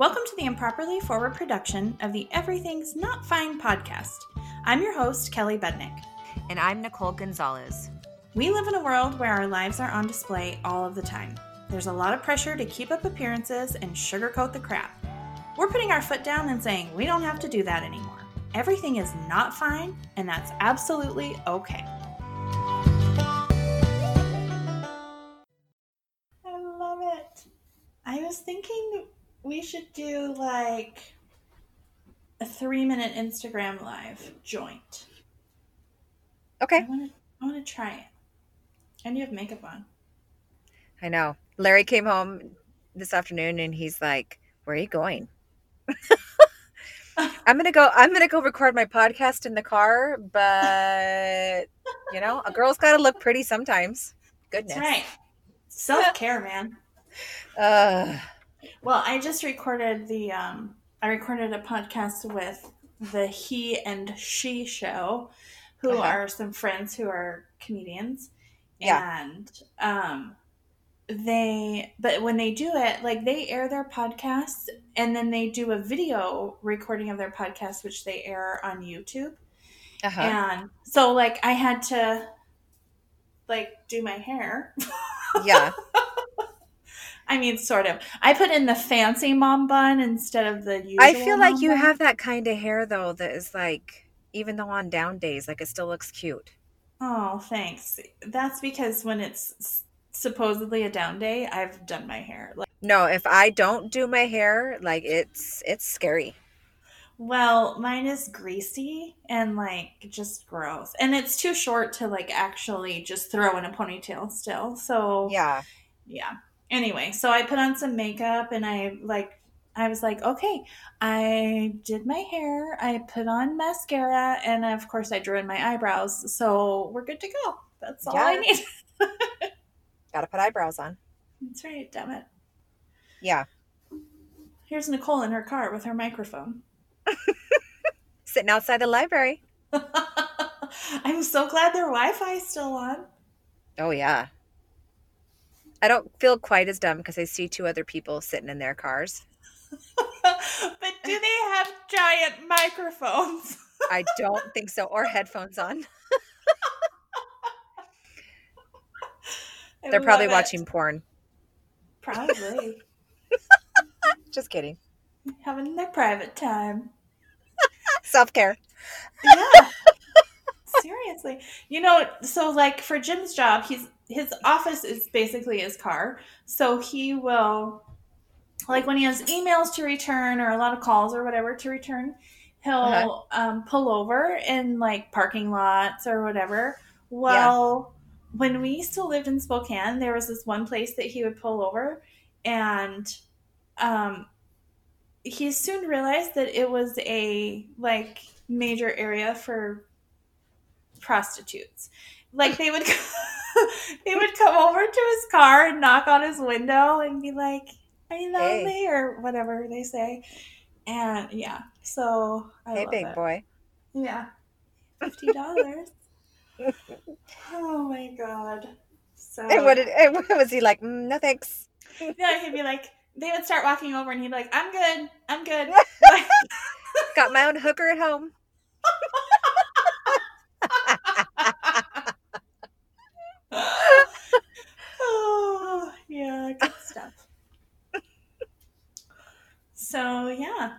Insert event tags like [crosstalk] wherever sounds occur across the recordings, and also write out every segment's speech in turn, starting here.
Welcome to the improperly forward production of the Everything's Not Fine podcast. I'm your host, Kelly Bednick. And I'm Nicole Gonzalez. We live in a world where our lives are on display all of the time. There's a lot of pressure to keep up appearances and sugarcoat the crap. We're putting our foot down and saying we don't have to do that anymore. Everything is not fine, and that's absolutely okay. I love it. I was thinking we should do like a three minute Instagram live joint. Okay. I want to. I want to try it. And you have makeup on. I know. Larry came home this afternoon and he's like, Where are you going? [laughs] I'm gonna go I'm gonna go record my podcast in the car, but you know, a girl's gotta look pretty sometimes. Goodness. That's right. Self care, man. Uh Well, I just recorded the um I recorded a podcast with the He and She show, who Uh-huh. are some friends who are comedians. Yeah. And um they but when they do it, like they air their podcasts and then they do a video recording of their podcast which they air on YouTube. uh-huh. And so like I had to like do my hair. Yeah. [laughs] I mean, sort of. I put in the fancy mom bun instead of the usual. I feel like you bun. have that kind of hair though that is like even though on down days, like it still looks cute. Oh, thanks. That's because when it's supposedly a down day, I've done my hair. Like, No, if I don't do my hair, like it's it's scary. well, mine is greasy and like just gross, and it's too short to like actually just throw in a ponytail still. So Yeah. yeah. Anyway, so I put on some makeup and I like I was like, okay, I did my hair, I put on mascara, and of course I drew in my eyebrows. So we're good to go. That's all I need. [laughs] Gotta put eyebrows on. That's right, damn it. Yeah. Here's Nicole in her car with her microphone. [laughs] Sitting outside the library. [laughs] I'm so glad their Wi-Fi is still on. Oh yeah. I don't feel quite as dumb because I see two other people sitting in their cars. [laughs] but do they have giant microphones? I don't think so, or headphones on. [laughs] They're probably it. watching porn. Probably [laughs] Just kidding. having their private time. Self care. Yeah. Seriously. You know, so like for Jim's job, he's his office is basically his car. So he will like when he has emails to return or a lot of calls or whatever to return, he'll Uh-huh. um, pull over in like parking lots or whatever. Well, when we still lived in Spokane, there was this one place that he would pull over and um he soon realized that it was a like major area for prostitutes. Like they would [laughs] they would come over to his car and knock on his window and be like, "Are you Hey. lonely?" or whatever they say. And yeah, so I Hey, big it. boy. Yeah, fifty [laughs] dollars. oh my god! So And what did? [laughs] And what was he like? Mm, no thanks. yeah, he'd be like, they would start walking over, and he'd be like, "I'm good, I'm good." Got my own hooker at home. Yeah, good stuff. so, yeah.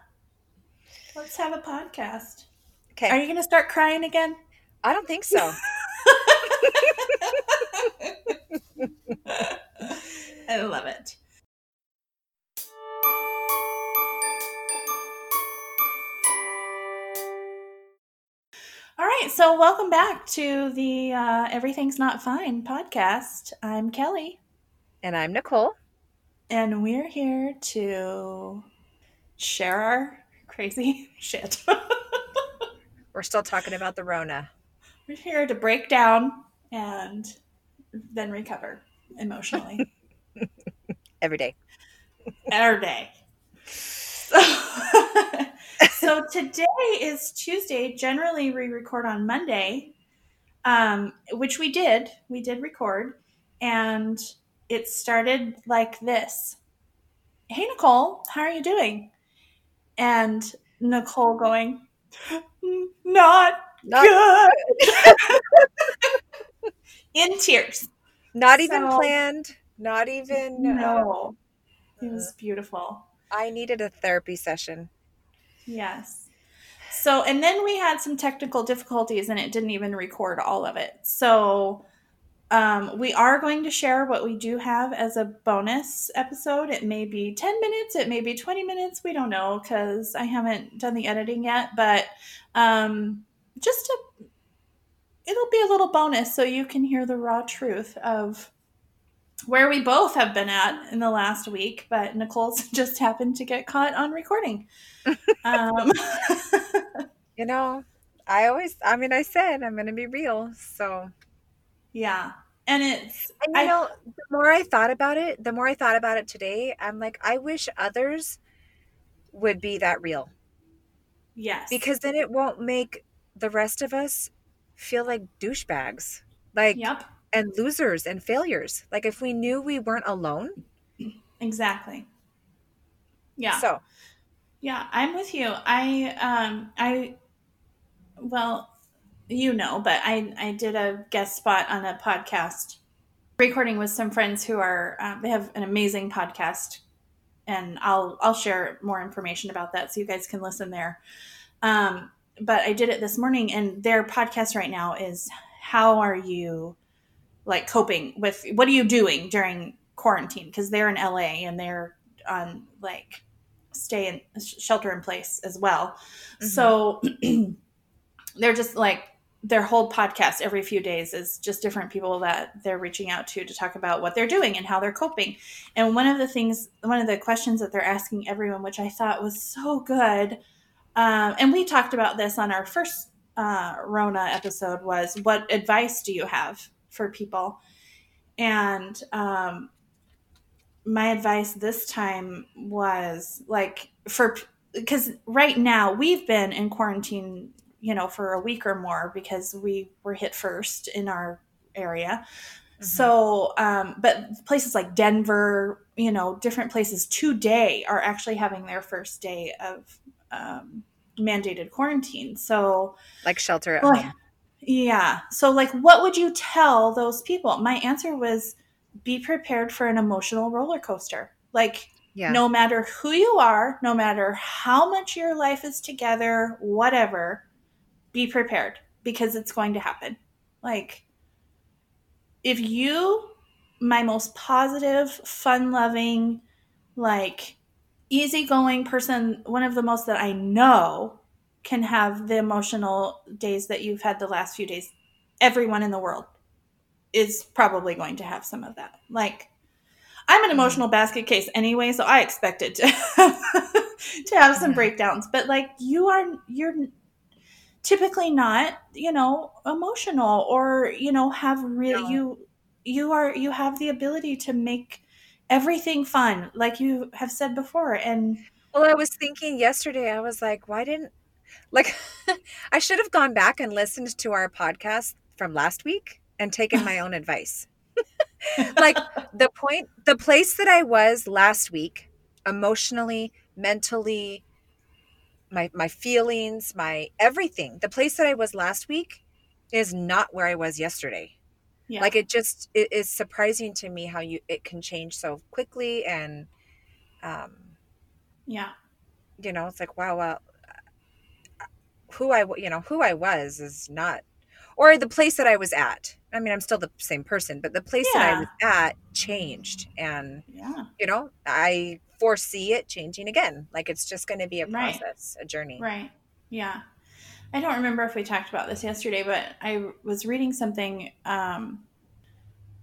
Let's have a podcast. Okay. Are you going to start crying again? I don't think so. [laughs] I love it. All right, so welcome back to the uh, Everything's Not Fine podcast. I'm Kelly, And I'm Nicole. and we're here to share our crazy [laughs] shit. [laughs] We're still talking about the Rona. we're here to break down and then recover emotionally. [laughs] Every day. Every day. So, so today is Tuesday. Generally, we record on Monday, um, which we did. We did record, and it started like this. Hey, Nicole, how are you doing? And Nicole going, Not, not good. [laughs] In tears. Not so, even planned. Not even. No. Uh, it was beautiful. I needed a therapy session. Yes. So, and then we had some technical difficulties and it didn't even record all of it. So, um, we are going to share what we do have as a bonus episode. It may be 10 minutes, it may be 20 minutes. We don't know because I haven't done the editing yet, but um, just a, it'll be a little bonus so you can hear the raw truth of where we both have been at in the last week. But Nicole's [laughs] just happened to get caught on recording. [laughs] um, [laughs] you know, I always, I mean, I said I'm going to be real. So yeah. And it's and you I, know, the more I thought about it, the more I thought about it today, I'm like, I wish others would be that real. Yes. Because then it won't make the rest of us feel like douchebags. Like yep. and losers and failures. Like if we knew we weren't alone. Exactly. Yeah. So yeah, I'm with you. I um I well, you know, but I I did a guest spot on a podcast recording with some friends who are um, they have an amazing podcast, and I'll I'll share more information about that so you guys can listen there. Um, but I did it this morning, and their podcast right now is how are you like coping with what are you doing during quarantine because they're in LA and they're on like stay in shelter in place as well. Mm-hmm. So [clears throat] they're just like their whole podcast every few days is just different people that they're reaching out to to talk about what they're doing and how they're coping. And one of the things, one of the questions that they're asking everyone, which I thought was so good, um, and we talked about this on our first uh, Rona episode, was what advice do you have for people? And um, my advice this time was like for because right now we've been in quarantine you know, for a week or more because we were hit first in our area. Mm-hmm. So, um, but places like Denver, you know, different places today are actually having their first day of um, mandated quarantine. So, like shelter at home. Yeah. So, like, what would you tell those people? My answer was be prepared for an emotional roller coaster. Like, yeah. no matter who you are, no matter how much your life is together, whatever, be prepared because it's going to happen. Like, if you, my most positive, fun loving, like, easygoing person, one of the most that I know can have the emotional days that you've had the last few days, everyone in the world is probably going to have some of that. Like, I'm an mm-hmm. emotional basket case anyway, so I expected to [laughs] to have some breakdowns. But like, you are, you're typically not you know emotional or you know have really no. you you are you have the ability to make everything fun like you have said before and well i was thinking yesterday i was like why didn't like [laughs] i should have gone back and listened to our podcast from last week and taken my own advice [laughs] like the point the place that i was last week emotionally mentally my my feelings, my everything. The place that I was last week is not where I was yesterday. Yeah. Like it just it is surprising to me how you it can change so quickly and um yeah. You know, it's like wow, well who I you know, who I was is not or the place that I was at. I mean, I'm still the same person, but the place yeah. that I was at changed and yeah. you know, I foresee it changing again. Like it's just going to be a process, right. a journey. Right. Yeah. I don't remember if we talked about this yesterday, but I was reading something um,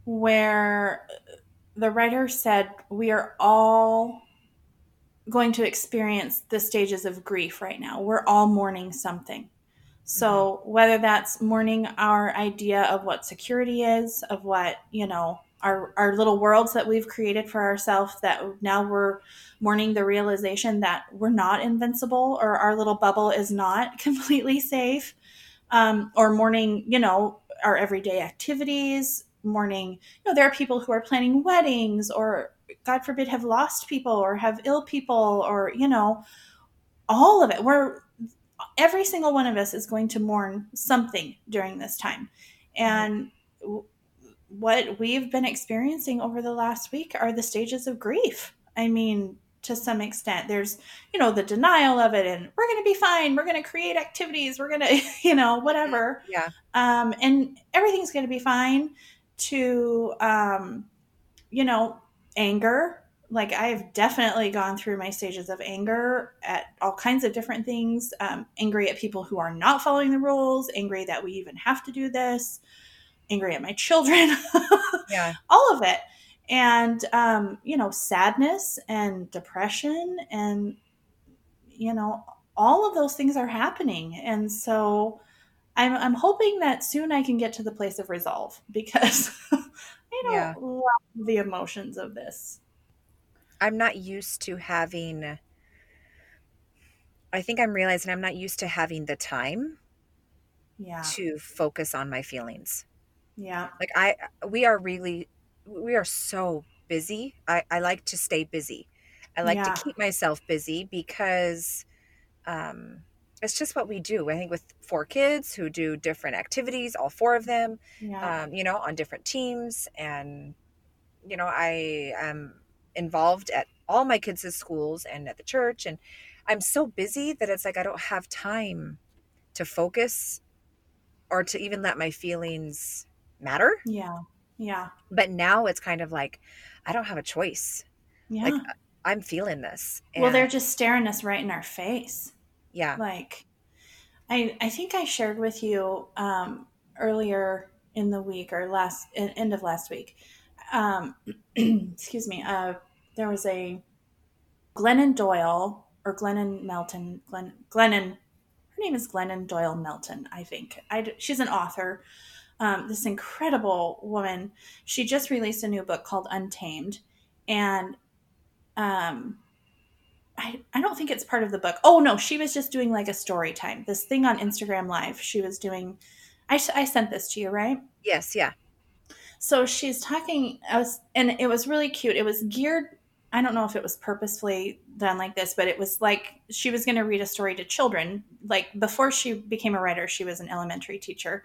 where the writer said we are all going to experience the stages of grief right now. We're all mourning something. So, mm-hmm. whether that's mourning our idea of what security is, of what, you know, our, our little worlds that we've created for ourselves that now we're mourning the realization that we're not invincible or our little bubble is not [laughs] completely safe um, or mourning you know our everyday activities mourning you know there are people who are planning weddings or God forbid, have lost people or have ill people or, you know, all of it. We're, every single one of us is going to mourn something during this time. And what we've been experiencing over the last week are the stages of grief. I mean, to some extent, there's, you know, the denial of it and we're going to be fine. We're going to create activities. We're going [laughs] to, you know, whatever. Yeah. Um, and everything's going to be fine to, um, you know, anger. Like I've definitely gone through my stages of anger at all kinds of different things. Um, angry at people who are not following the rules, angry that we even have to do this, angry at my children. [laughs] yeah. All of it. And, um, you know, sadness and depression and, you know, all of those things are happening. And so I'm, I'm hoping that soon I can get to the place of resolve [laughs] because I don't yeah. love the emotions of this. I'm not used to having, I think I'm realizing I'm not used to having the time yeah. to focus on my feelings. Yeah. Like I, we are really, we are so busy. I, I like to stay busy. I like yeah. to keep myself busy because, um, it's just what we do. I think with four kids who do different activities, all four of them, yeah. um, you know, on different teams. And, you know, I am involved at all my kids' schools and at the church. And I'm so busy that it's like I don't have time to focus or to even let my feelings matter. Yeah. Yeah. But now it's kind of like I don't have a choice. Yeah. Like I'm feeling this. well, they're just staring us right in our face. Yeah. Like I I think I shared with you um earlier in the week or last end of last week. Um [clears throat] excuse me. Uh there was a Glennon Doyle or Glennon Melton Glenn Glennon her name is Glennon Doyle Melton, I think. I, she's an author. Um, this incredible woman. She just released a new book called Untamed, and um, I, I don't think it's part of the book. Oh no, she was just doing like a story time. This thing on Instagram Live. She was doing. I, I sent this to you, right? Yes. Yeah. So she's talking. I was, and it was really cute. It was geared. I don't know if it was purposefully done like this, but it was like she was going to read a story to children. Like before she became a writer, she was an elementary teacher,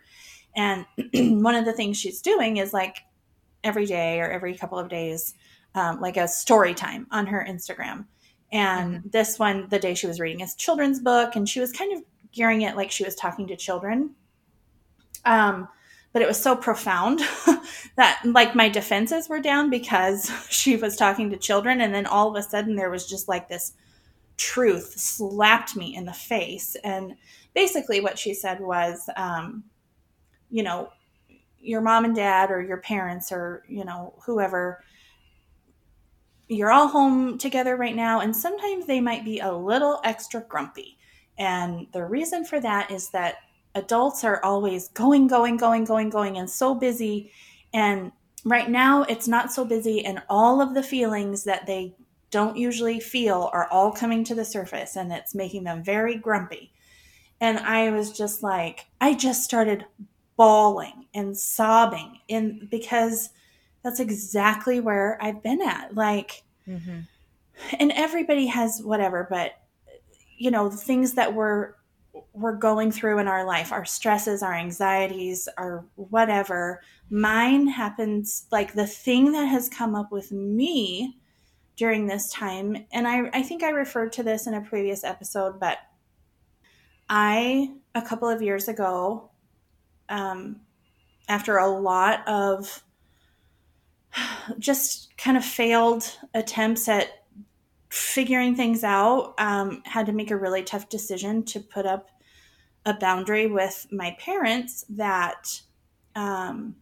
and [clears throat] one of the things she's doing is like every day or every couple of days, um, like a story time on her Instagram and mm-hmm. this one, the day she was reading a children's book, and she was kind of gearing it like she was talking to children. Um, but it was so profound [laughs] that like my defenses were down because [laughs] she was talking to children, and then all of a sudden there was just like this truth slapped me in the face. And basically, what she said was, um, you know, your mom and dad or your parents or you know whoever you're all home together right now, and sometimes they might be a little extra grumpy. And the reason for that is that adults are always going, going, going, going, going, and so busy. And right now, it's not so busy, and all of the feelings that they don't usually feel are all coming to the surface, and it's making them very grumpy. And I was just like, I just started bawling and sobbing in because that's exactly where I've been at. Like, mm-hmm. and everybody has whatever, but you know, the things that we're we're going through in our life, our stresses, our anxieties, our whatever. Mine happens like the thing that has come up with me during this time, and I, I think I referred to this in a previous episode, but I, a couple of years ago, um, after a lot of [sighs] just kind of failed attempts at figuring things out. Um, had to make a really tough decision to put up a boundary with my parents that, um,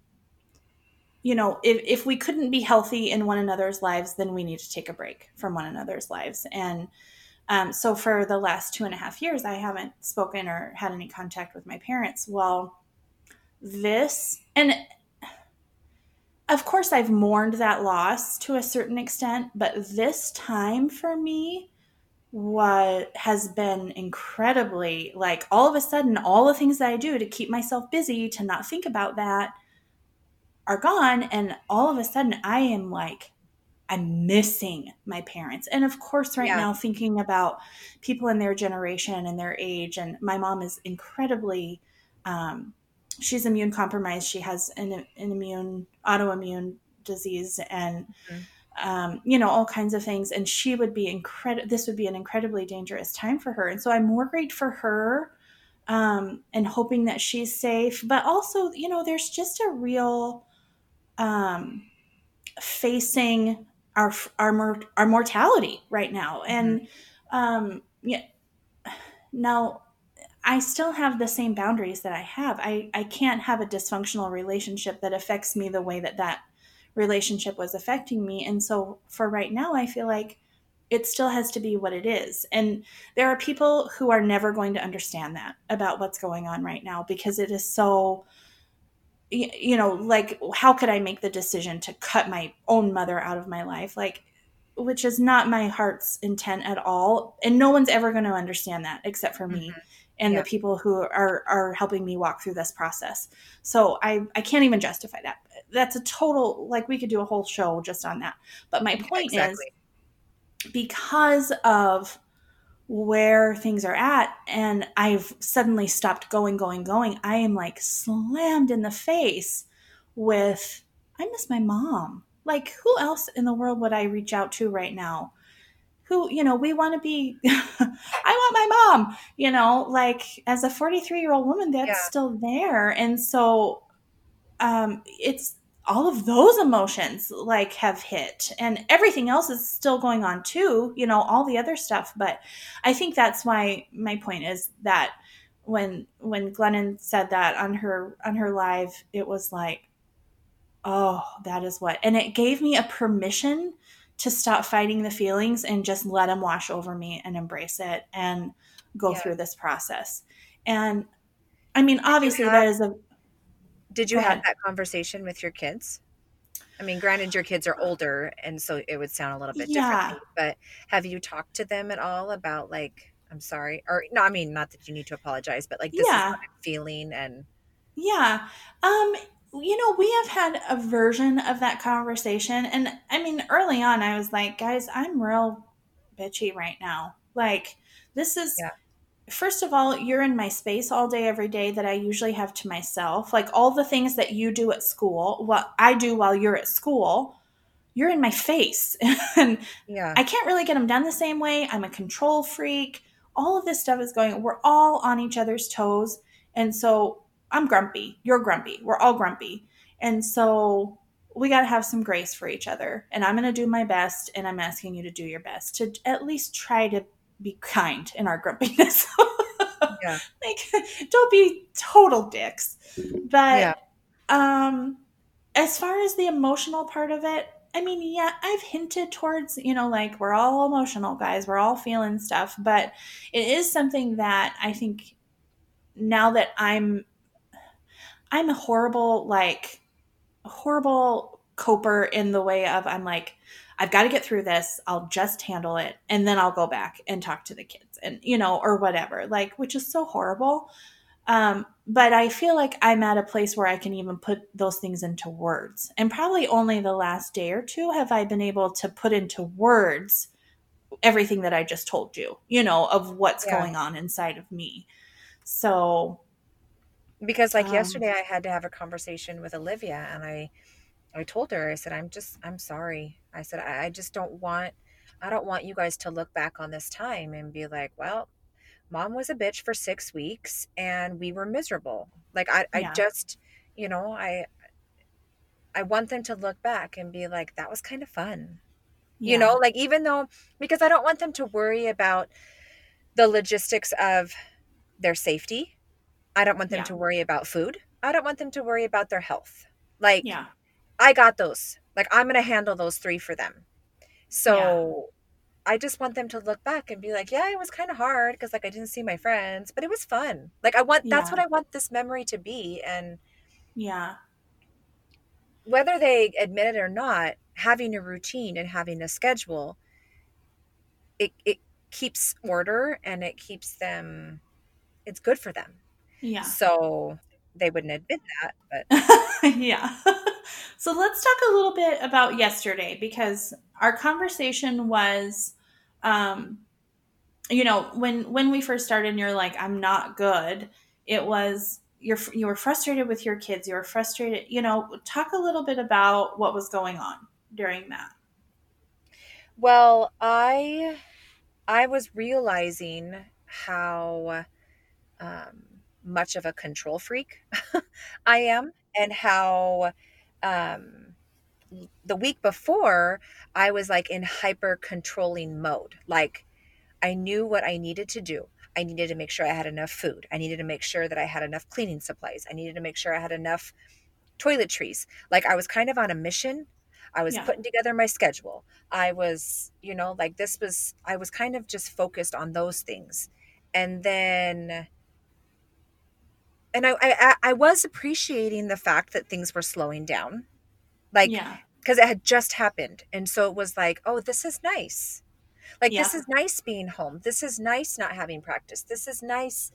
you know, if, if we couldn't be healthy in one another's lives, then we need to take a break from one another's lives. And um, so for the last two and a half years, I haven't spoken or had any contact with my parents. Well, this, and of course, I've mourned that loss to a certain extent, but this time for me what has been incredibly like all of a sudden all the things that I do to keep myself busy to not think about that are gone and all of a sudden I am like I'm missing my parents. And of course, right yeah. now, thinking about people in their generation and their age, and my mom is incredibly, um, she's immune compromised. She has an, an immune, autoimmune disease, and mm-hmm. um, you know all kinds of things. And she would be incredible. This would be an incredibly dangerous time for her. And so I'm worried for her, um, and hoping that she's safe. But also, you know, there's just a real um, facing our our our mortality right now, mm-hmm. and um, yeah. Now, I still have the same boundaries that I have. I, I can't have a dysfunctional relationship that affects me the way that that relationship was affecting me. And so for right now, I feel like it still has to be what it is. And there are people who are never going to understand that about what's going on right now because it is so you know like how could i make the decision to cut my own mother out of my life like which is not my heart's intent at all and no one's ever going to understand that except for me mm-hmm. And yeah. the people who are are helping me walk through this process so i i can't even justify that that's a total like we could do a whole show just on that but my point exactly. is because of where things are at and I've suddenly stopped going going going I am like slammed in the face with I miss my mom like who else in the world would I reach out to right now who you know we want to be [laughs] I want my mom you know like as a 43 year old woman that's yeah. still there. And so um it's all of those emotions like have hit. And everything else is still going on too you know all the other stuff. But i think that's why my point is that when when glennon said that on her on her live it was like oh that is what and it gave me a permission to stop fighting the feelings and just let them wash over me and embrace it and go yeah. through this process and i mean obviously have- that is a did you have that conversation with your kids? I mean, granted, your kids are older, and so it would sound a little bit yeah. differently. But have you talked to them at all about like, I'm sorry, or no? I mean, not that you need to apologize, but like, this yeah. is what I'm feeling, and yeah, um, you know, we have had a version of that conversation, and I mean, early on, I was like, guys, I'm real bitchy right now. Like, this is yeah first of all, you're in my space all day, every day that I usually have to myself. Like all the things that you do at school, what I do while you're at school, you're in my face. [laughs] and yeah. I can't really get them done the same way. I'm a control freak. All of this stuff is going, we're all on each other's toes. And so I'm grumpy. You're grumpy. We're all grumpy. And so we got to have some grace for each other. And I'm going to do my best. And I'm asking you to do your best to at least try to be kind in our grumpiness. [laughs] yeah. Like don't be total dicks. But yeah. um as far as the emotional part of it, I mean, yeah, I've hinted towards, you know, like we're all emotional guys, we're all feeling stuff, but it is something that I think now that I'm I'm a horrible like horrible coper in the way of I'm like I've got to get through this. I'll just handle it and then I'll go back and talk to the kids and, you know, or whatever, like, which is so horrible. Um, but I feel like I'm at a place where I can even put those things into words. And probably only the last day or two have I been able to put into words everything that I just told you, you know, of what's yeah. going on inside of me. So, because like um, yesterday, I had to have a conversation with Olivia and I, I told her, I said, I'm just, I'm sorry. I said, I, I just don't want, I don't want you guys to look back on this time and be like, well, mom was a bitch for six weeks and we were miserable. Like, I, yeah. I just, you know, I, I want them to look back and be like, that was kind of fun. Yeah. You know, like, even though, because I don't want them to worry about the logistics of their safety. I don't want them yeah. to worry about food. I don't want them to worry about their health. Like, yeah I got those. Like I'm going to handle those three for them. So yeah. I just want them to look back and be like, yeah, it was kind of hard because like I didn't see my friends, but it was fun. Like I want that's what I want this memory to be and yeah. Whether they admit it or not, having a routine and having a schedule it it keeps order and it keeps them it's good for them. Yeah. So they wouldn't admit that, but [laughs] yeah. [laughs] so let's talk a little bit about yesterday because our conversation was um you know when when we first started and you're like i'm not good it was you're you were frustrated with your kids you were frustrated you know talk a little bit about what was going on during that well i i was realizing how um, much of a control freak [laughs] i am and how um, the week before i was like in hyper controlling mode like i knew what i needed to do I needed to make sure I had enough food. I needed to make sure that I had enough cleaning supplies. I needed to make sure I had enough toiletries. Like I was kind of on a mission. I was yeah. putting together my schedule. I was, you know, like this was, I was kind of just focused on those things. And then, and I, I, I was appreciating the fact that things were slowing down. Like, yeah. Because it had just happened. And so it was like, oh, this is nice like yeah. this is nice being home. This is nice not having practice. This is nice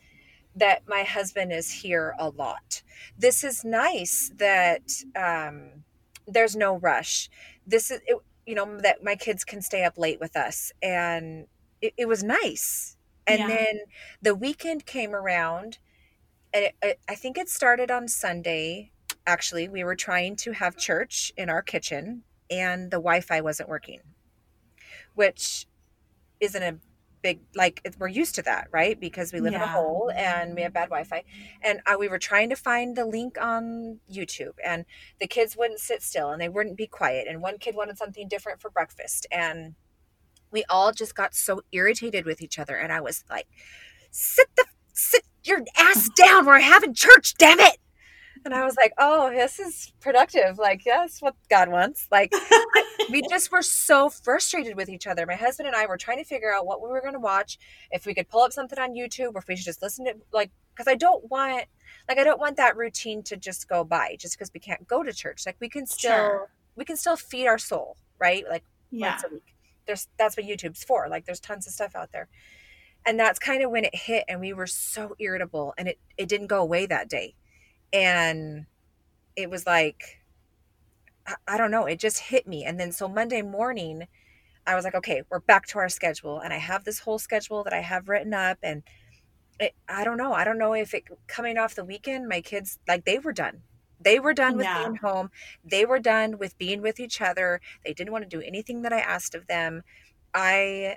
that my husband is here a lot. This is nice that um, there's no rush. This is, it, you know, that my kids can stay up late with us. And it, it was nice. And yeah. then the weekend came around, it, it, I think it started on Sunday. Actually, we were trying to have church in our kitchen, and the Wi Fi wasn't working, which isn't a big like we're used to that right because we live yeah. in a hole and we have bad wi-fi and uh, we were trying to find the link on youtube and the kids wouldn't sit still and they wouldn't be quiet and one kid wanted something different for breakfast and we all just got so irritated with each other and i was like sit the sit your ass down we're having church damn it and I was like, oh, this is productive. Like, that's what God wants. Like, [laughs] we just were so frustrated with each other. My husband and I were trying to figure out what we were going to watch, if we could pull up something on YouTube, or if we should just listen to, like, because I don't want, like, I don't want that routine to just go by just because we can't go to church. Like, we can still, sure. we can still feed our soul, right? Like, yeah. once a week. There's, that's what YouTube's for. Like, there's tons of stuff out there. And that's kind of when it hit, and we were so irritable, and it, it didn't go away that day. And it was like I, I don't know it just hit me. And then so monday morning i was like okay we're back to our schedule. And i have this whole schedule that i have written up and it, i don't know i don't know if it coming off the weekend my kids like they were done. They were done with yeah. being home. They were done with being with each other. They didn't want to do anything that i asked of them. I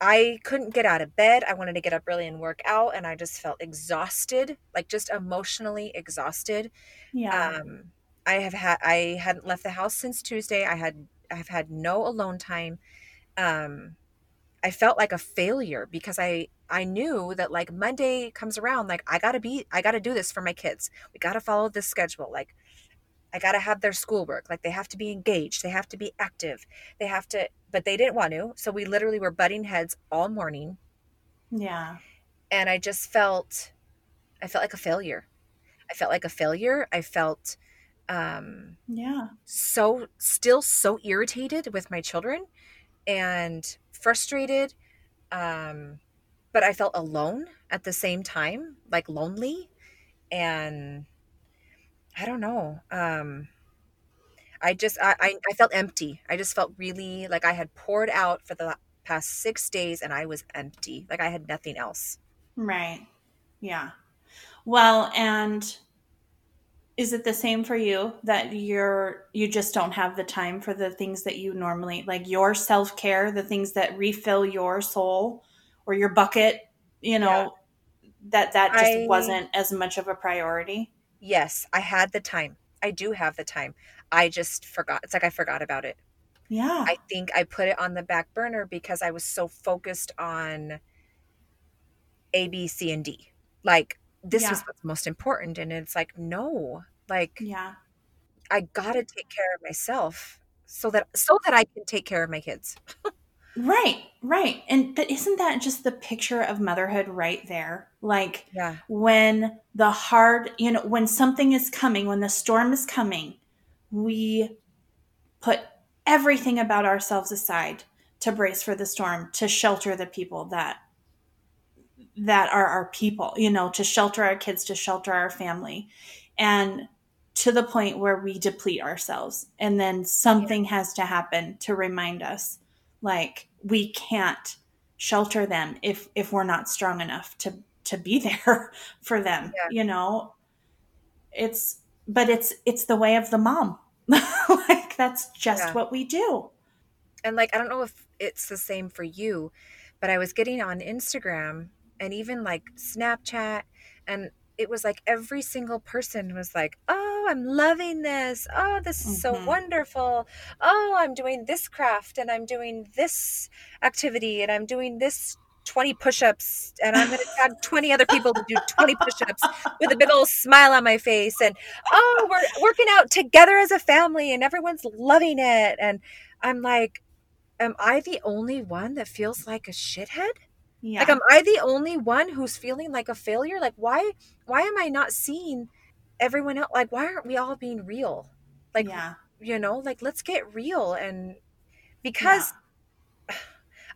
I couldn't get out of bed. I wanted to get up early and work out, and I just felt exhausted, like just emotionally exhausted. Yeah. Um, I have had I hadn't left the house since Tuesday. I had I've had no alone time. Um, I felt like a failure because I I knew that like Monday comes around, like I gotta be I gotta do this for my kids. We gotta follow this schedule. Like I got to have their schoolwork. Like they have to be engaged, they have to be active, they have to, but they didn't want to. So we literally were butting heads all morning. Yeah. And I just felt, I felt like a failure. I felt like a failure. I felt, um, yeah, so still so irritated with my children and frustrated. Um, but I felt alone at the same time, like lonely. And I don't know. Um, I just I, I, I felt empty. I just felt really like I had poured out for the past six days and I was empty. Like I had nothing else. Right. Yeah. Well, and is it the same for you that you're you just don't have the time for the things that you normally like your self-care, the things that refill your soul or your bucket, you know, yeah. that that just I, wasn't as much of a priority? yes, I had the time. I do have the time. I just forgot. It's like I forgot about it. Yeah. I think I put it on the back burner because I was so focused on A, B, C, and D. Like, this yeah. was what's most important. And it's like, no, like, yeah, I gotta take care of myself so that so that I can take care of my kids. Right, right. And but isn't that just the picture of motherhood right there? Like yeah. when the hard, you know, when something is coming, when the storm is coming, we put everything about ourselves aside to brace for the storm, to shelter the people that that are our people, you know, to shelter our kids, to shelter our family. And to the point where we deplete ourselves and then something yeah. has to happen to remind us like we can't shelter them if if we're not strong enough to to be [laughs] there for them yeah. you know it's but it's it's the way of the mom [laughs] like that's just yeah. what we do and like i don't know if it's the same for you but i was getting on instagram and even like snapchat and it was like every single person was like oh i'm loving this oh this is mm-hmm. so wonderful oh i'm doing this craft and i'm doing this activity and i'm doing this 20 push-ups and i'm going to tag 20 other people to do 20 push-ups with a big old smile on my face and oh we're working out together as a family and everyone's loving it and i'm like am i the only one that feels like a shithead yeah. like am i the only one who's feeling like a failure like why why am i not seeing everyone else like why aren't we all being real like yeah. you know like let's get real and because yeah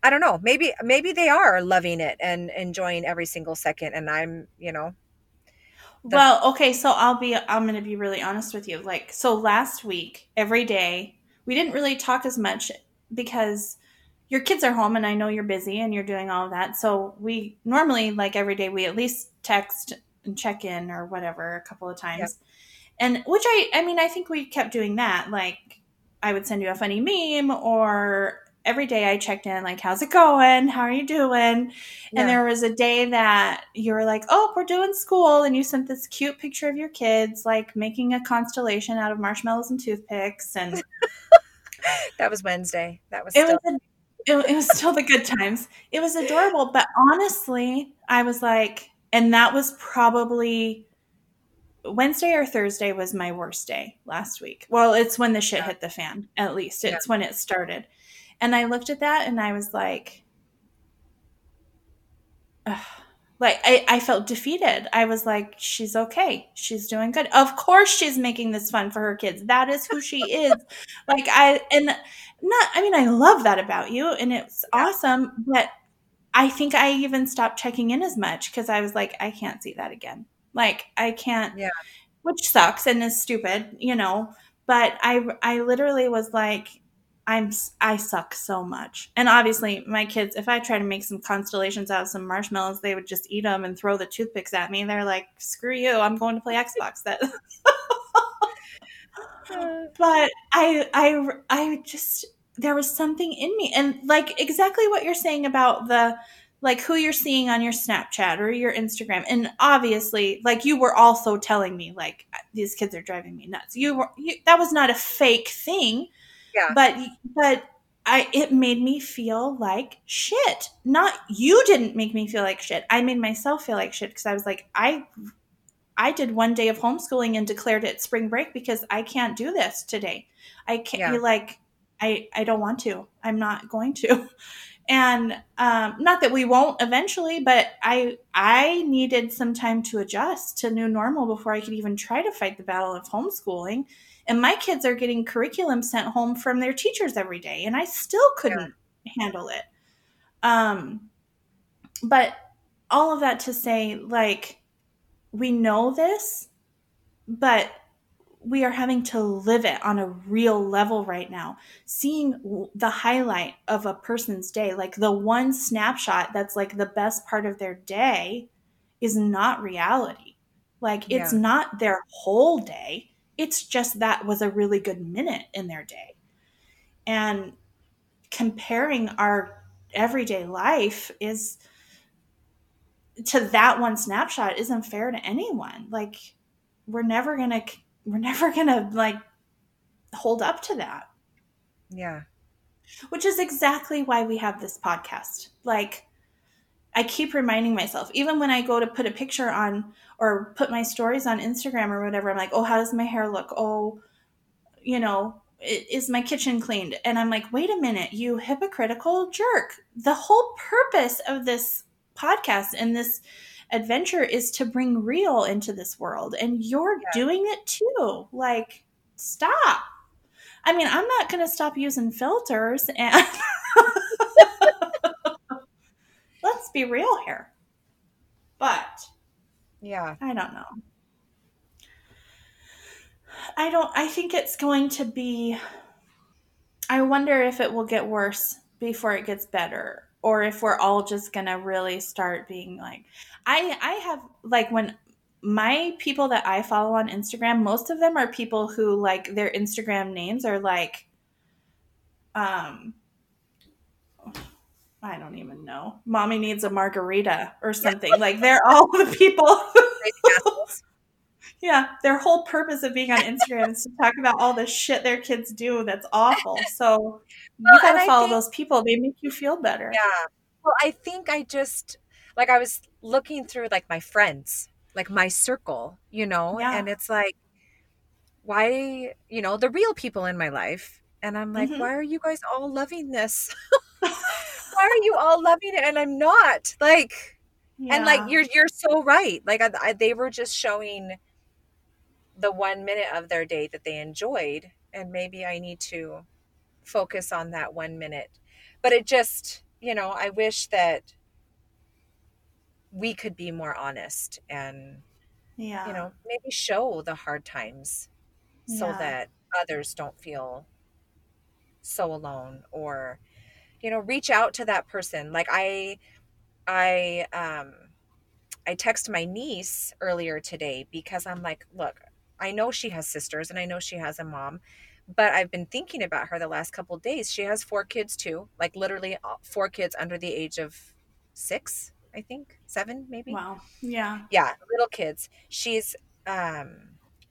I don't know. Maybe maybe they are loving it and enjoying every single second and I'm, you know. The- well, okay, so I'll be I'm going to be really honest with you. Like so last week, every day, we didn't really talk as much because your kids are home and I know you're busy and you're doing all of that. So we normally like every day we at least text and check in or whatever a couple of times. Yep. And which I I mean I think we kept doing that. Like I would send you a funny meme or every day I checked in, like, how's it going? How are you doing? Yeah. And there was a day that you were like, oh, we're doing school. And you sent this cute picture of your kids, like making a constellation out of marshmallows and toothpicks. And [laughs] that was Wednesday. That was it still- was, a, it, it was still the good times. It was adorable. But honestly, I was like, and that was probably Wednesday or Thursday was my worst day last week. Well, it's when the shit yeah. hit the fan, at least. It's yeah. when it started. And I looked at that and I was like, Ugh. like I, I felt defeated. I was like, she's okay. She's doing good. Of course she's making this fun for her kids. That is who she is. [laughs] like I and not I mean, I love that about you and it's yeah. awesome, but I think I even stopped checking in as much because I was like, I can't see that again. Like I can't Yeah. Which sucks and is stupid, you know. But I I literally was like, I'm I suck so much. And obviously, my kids, if I try to make some constellations out of some marshmallows, they would just eat them and throw the toothpicks at me. They're like, "Screw you! I'm going to play Xbox." That. [laughs] [laughs] but I I I just there was something in me, and like exactly what you're saying about the like who you're seeing on your Snapchat or your Instagram. And obviously, like you were also telling me like these kids are driving me nuts. You were you, that was not a fake thing yeah. But but I it made me feel like shit. Not you didn't make me feel like shit. I made myself feel like shit because I was like I I did one day of homeschooling and declared it spring break because I can't do this today. I can't yeah. be like I I don't want to. I'm not going to. [laughs] And um, not that we won't eventually, but I I needed some time to adjust to new normal before I could even try to fight the battle of homeschooling. And my kids are getting curriculum sent home from their teachers every day, and I still couldn't yeah. handle it. Um, but all of that to say, like, we know this, but we are having to live it on a real level right now. Seeing the highlight of a person's day, like the one snapshot that's like the best part of their day, is not reality. Like, it's yeah. not their whole day. It's just that was a really good minute in their day. And comparing our everyday life is to that one snapshot isn't fair to anyone. Like we're never going to we're never to like hold up to that. Yeah. Which is exactly why we have this podcast. Like I keep reminding myself, even when I go to put a picture on or put my stories on Instagram or whatever, I'm like, oh, how does my hair look? Oh, you know, is my kitchen cleaned? And I'm like, wait a minute, you hypocritical jerk. The whole purpose of this podcast and this adventure is to bring real into this world. And you're yeah. doing it too. Like, stop. I mean, I'm not going to stop using filters and. [laughs] let's be real here. But yeah, I don't know. I don't I think it's going to be I wonder if it will get worse before it gets better or if we're all just to really start being like I I have like when my people that I follow on Instagram, most of them are people who like their Instagram names are like um I don't even know. Mommy needs a margarita or something. like they're all the people. [laughs] yeah, their whole purpose of being on Instagram is to talk about all the shit their kids do that's awful. So well, you gotta follow think, those people. They make you feel better. Yeah. Well, I think I just like I was looking through like my friends, like my circle, you know, yeah. and it's like why, you know, the real people in my life. And I'm like, mm-hmm. why are you guys all loving this? [laughs] why are you all loving it and I'm not? Like, yeah. and like you're you're so right. Like I, I, they were just showing the one minute of their day that they enjoyed, and maybe I need to focus on that one minute. But it just, you know, I wish that we could be more honest and yeah you know maybe show the hard times so yeah. that others don't feel so alone or you know reach out to that person like i i um i text my niece earlier today because i'm like look i know she has sisters and i know she has a mom but i've been thinking about her the last couple days she has four kids too like literally uh, four kids under the age of six i think seven maybe wow yeah yeah little kids she's um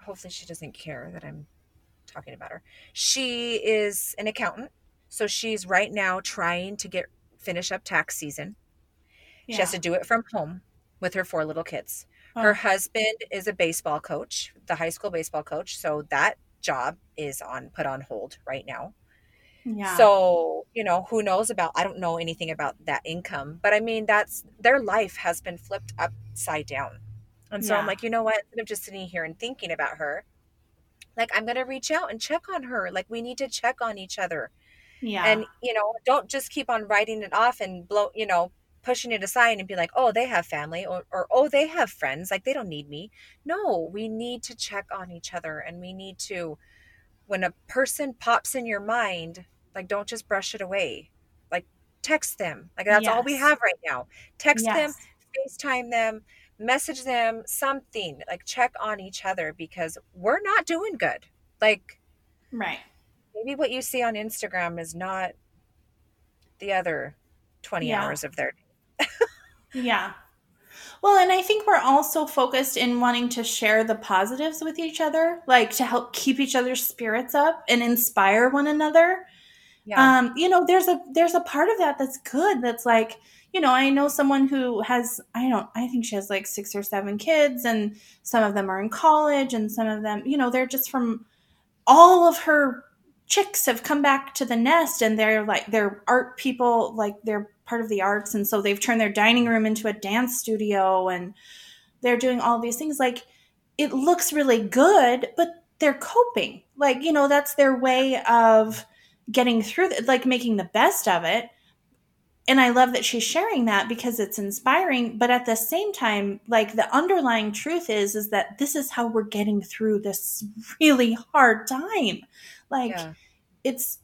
hopefully she doesn't care that i'm talking about her she is an accountant so she's right now trying to get finish up tax season. Yeah. She has to do it from home with her four little kids. Oh. Her husband is a baseball coach, the high school baseball coach, so that job is on put on hold right now. Yeah. So, you know, who knows about I don't know anything about that income, but I mean that's their life has been flipped upside down. And so yeah. I'm like, you know what? Instead of just sitting here and thinking about her, like I'm gonna reach out and check on her. Like we need to check on each other. Yeah. And, you know, don't just keep on writing it off and blow, you know, pushing it aside and be like, oh, they have family or, or oh, they have friends. Like they don't need me. No, we need to check on each other and we need to, when a person pops in your mind, like don't just brush it away. Like text them. Like that's yes. all we have right now. Text yes. them, FaceTime them, message them, something. Like check on each other because we're not doing good. Like, right maybe what you see on Instagram is not the other 20 yeah. hours of their. Yeah. Well, and I think we're also focused in wanting to share the positives with each other, like to help keep each other's spirits up and inspire one another. Yeah. Um, you know, there's a there's a part of that that's good. That's like, you know, I know someone who has I don't I think she has like six or seven kids, and some of them are in college, and some of them, you know, they're just from all of her chicks have come back to the nest and they're like they're art people like they're part of the arts. And so they've turned their dining room into a dance studio and they're doing all these things. Like it looks really good but they're coping. Like you know that's their way of getting through like making the best of it. And i love that she's sharing that because it's inspiring. But at the same time like the underlying truth is is that this is how we're getting through this really hard time. Like yeah. it's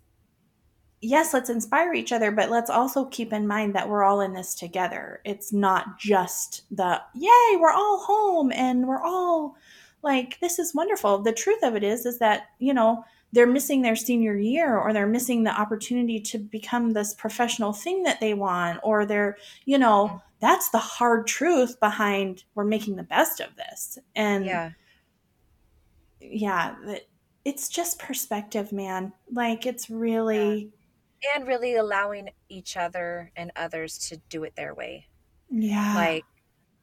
yes, let's inspire each other, but let's also keep in mind that we're all in this together. It's not just the yay, we're all home and we're all like this is wonderful. The truth of it is is that, you know, they're missing their senior year or they're missing the opportunity to become this professional thing that they want or they're, you know, mm-hmm. that's the hard truth behind we're making the best of this. And yeah. Yeah, it's just perspective, man. Like it's really yeah. And really allowing each other and others to do it their way. Yeah. Like,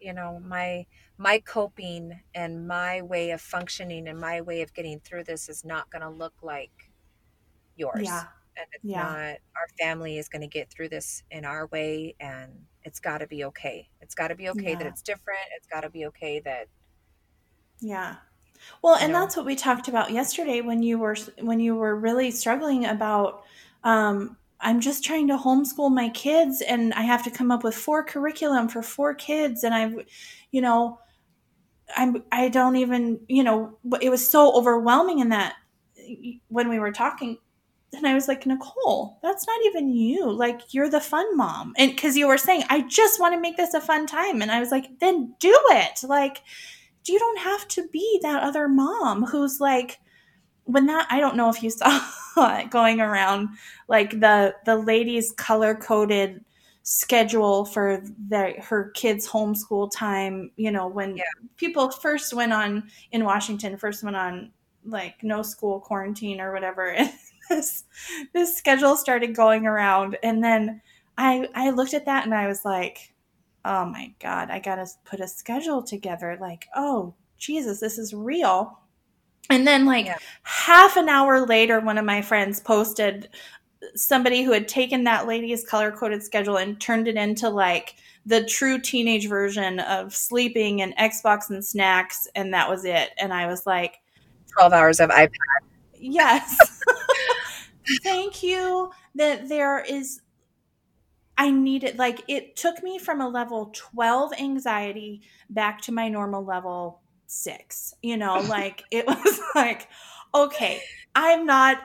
you know, my my coping and my way of functioning and my way of getting through this is not going to look like yours. Yeah. And it's yeah. not our family is going to get through this in our way and it's got to be okay. It's got to be okay yeah. that it's different. It's got to be okay that yeah well, and know? that's what we talked about yesterday when you were when you were really struggling about um, I'm just trying to homeschool my kids and I have to come up with four curriculum for four kids and I've you know I'm I don't even, you know, it was so overwhelming in that when we were talking and I was like, Nicole, that's not even you. Like, you're the fun mom. And because you were saying, I just want to make this a fun time. And I was like, then do it. Like, you don't have to be that other mom who's like, when that, I don't know if you saw it [laughs] going around, like the, the ladies color coded schedule for their her kids homeschool time you know when yeah. people first went on in washington first went on like no school quarantine or whatever [laughs] and this this schedule started going around and then i i looked at that and i was like oh my god i gotta put a schedule together like oh jesus this is real and then like yeah. half an hour later one of my friends posted somebody who had taken that lady's color coded schedule and turned it into like the true teenage version of sleeping and Xbox and snacks, and that was it. And I was like, 12 hours of iPad. Yes. [laughs] Thank you. That there is, I needed, like, it took me from a level 12 anxiety back to my normal level six. You know, like, it [laughs] was like, okay, I'm not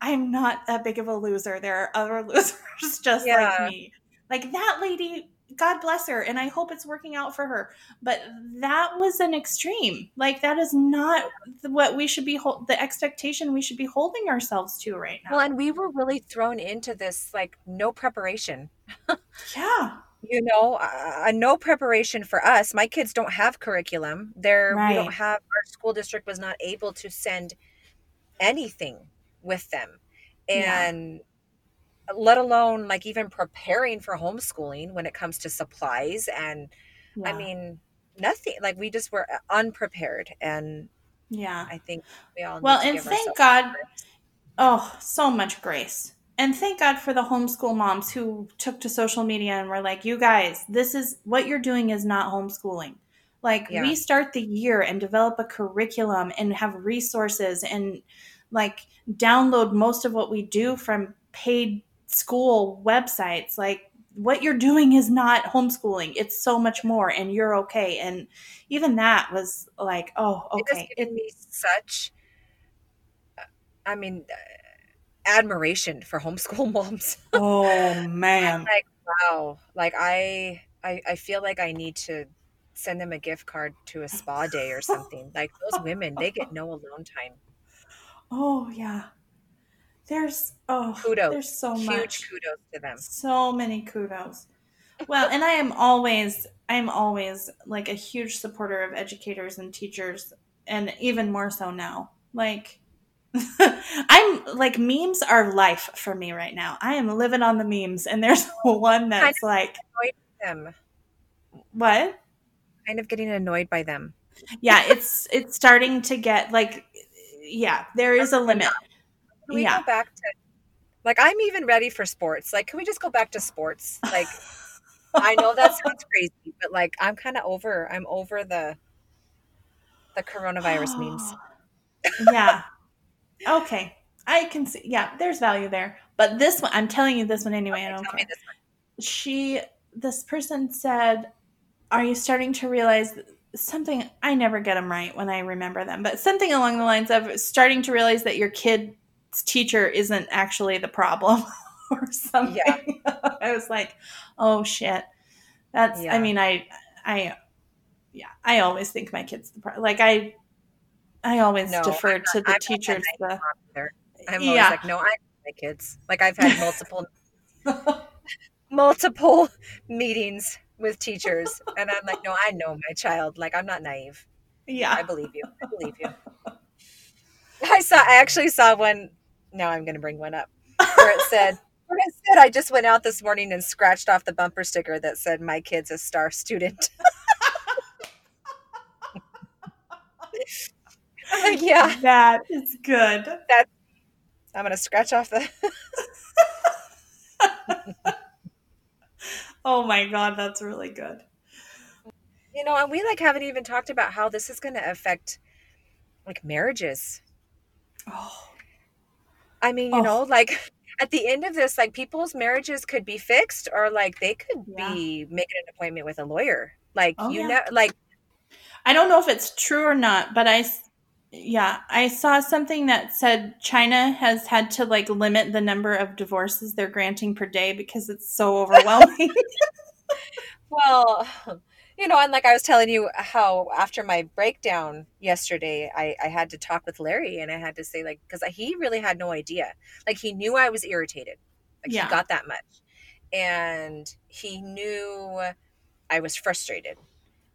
I'm not that big of a loser. There are other [laughs] losers just yeah. like me. Like that lady, God bless her, and I hope it's working out for her. But that was an extreme. Like that is not what we should be the expectation we should be holding ourselves to right now. Well, and we were really thrown into this like no preparation. [laughs] yeah. You know, uh, no preparation for us. My kids don't have curriculum. They're right. we don't have our school district was not able to send anything with them and yeah. let alone like even preparing for homeschooling when it comes to supplies and yeah. i mean nothing like we just were uh, unprepared and yeah i think we all well and thank god oh so much grace and thank god for the homeschool moms who took to social media and were like you guys this is what you're doing is not homeschooling. Like yeah. we start the year and develop a curriculum and have resources and like download most of what we do from paid school websites. Like what you're doing is not homeschooling. It's so much more and you're okay. And even that was like oh okay. it, it me such i mean admiration for homeschool [laughs] moms oh man like wow like I, I i feel like i need to send them a gift card to a spa day or something [laughs] like those women they get no alone time Oh yeah. There's oh kudos. There's so Huge much. kudos to them. So many kudos. Well, and I am always I'm always like a huge supporter of educators and teachers and even more so now. Like [laughs] I'm like memes are life for me right now. I am living on the memes and there's [laughs] one that's kind of like them. What? Kind of getting annoyed by them. Yeah, it's it's starting to get like yeah, there is a limit. Can we yeah. go back to like I'm even ready for sports. Like, can we just go back to sports? Like, I know that [laughs] sounds crazy, but like I'm kind of over. I'm over the the coronavirus memes. [gasps] yeah. Okay. I can see. Yeah, there's value there. But this one, I'm telling you this one anyway. Okay, I don't care. She, this person said, "Are you starting to realize something I never get them right when I remember them, but something along the lines of starting to realize that your kid's teacher isn't actually the problem [laughs] or something. Yeah. [laughs] I was like, oh shit. That's, yeah. I mean, I, I, yeah, I always think my kid's the problem. Like I, I always no, defer to the I'm teachers. The, I'm always yeah. like, no, I know my kids. Like I've had multiple, [laughs] multiple meetings with teachers. And I'm like, no, I know my child. Like, I'm not naive. Yeah. I believe you. I believe you. I saw, I actually saw one. Now I'm going to bring one up where it said, where it said, I just went out this morning and scratched off the bumper sticker that said, my kid's a star student. [laughs] Like, [laughs] yeah. That is good. That I'm going to scratch off the. [laughs] Oh my god, that's really good. You know, and we like haven't even talked about how this is going to affect like marriages. Oh. I mean, you oh. know, like at the end of this, like people's marriages could be fixed or like they could yeah. be making an appointment with a lawyer. Like, oh, you yeah. know, like I don't know if it's true or not, but I yeah, I saw something that said China has had to like limit the number of divorces they're granting per day because it's so [laughs] overwhelming. well, you know, and like I was telling you how after my breakdown yesterday, I, I had to talk with Larry and I had to say, like, because he really had no idea. Like, he knew I was irritated. Like, yeah. he got that much. And he knew I was frustrated.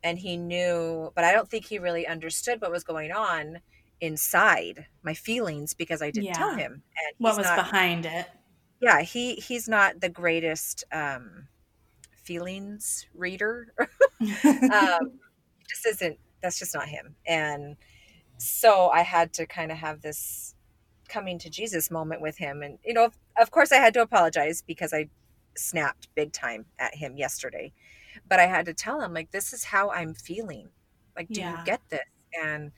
And he knew, but I don't think he really understood what was going on inside my feelings because I didn't yeah. tell him. And what was not, behind it? Yeah, he he's not the greatest um, feelings reader. [laughs] um, [laughs] just isn't. That's just not him. And so I had to kind of have this coming to Jesus moment with him. And you know, of, of course, I had to apologize because I snapped big time at him yesterday. But I had to tell him like, this is how I'm feeling. Like, do yeah. you get this? And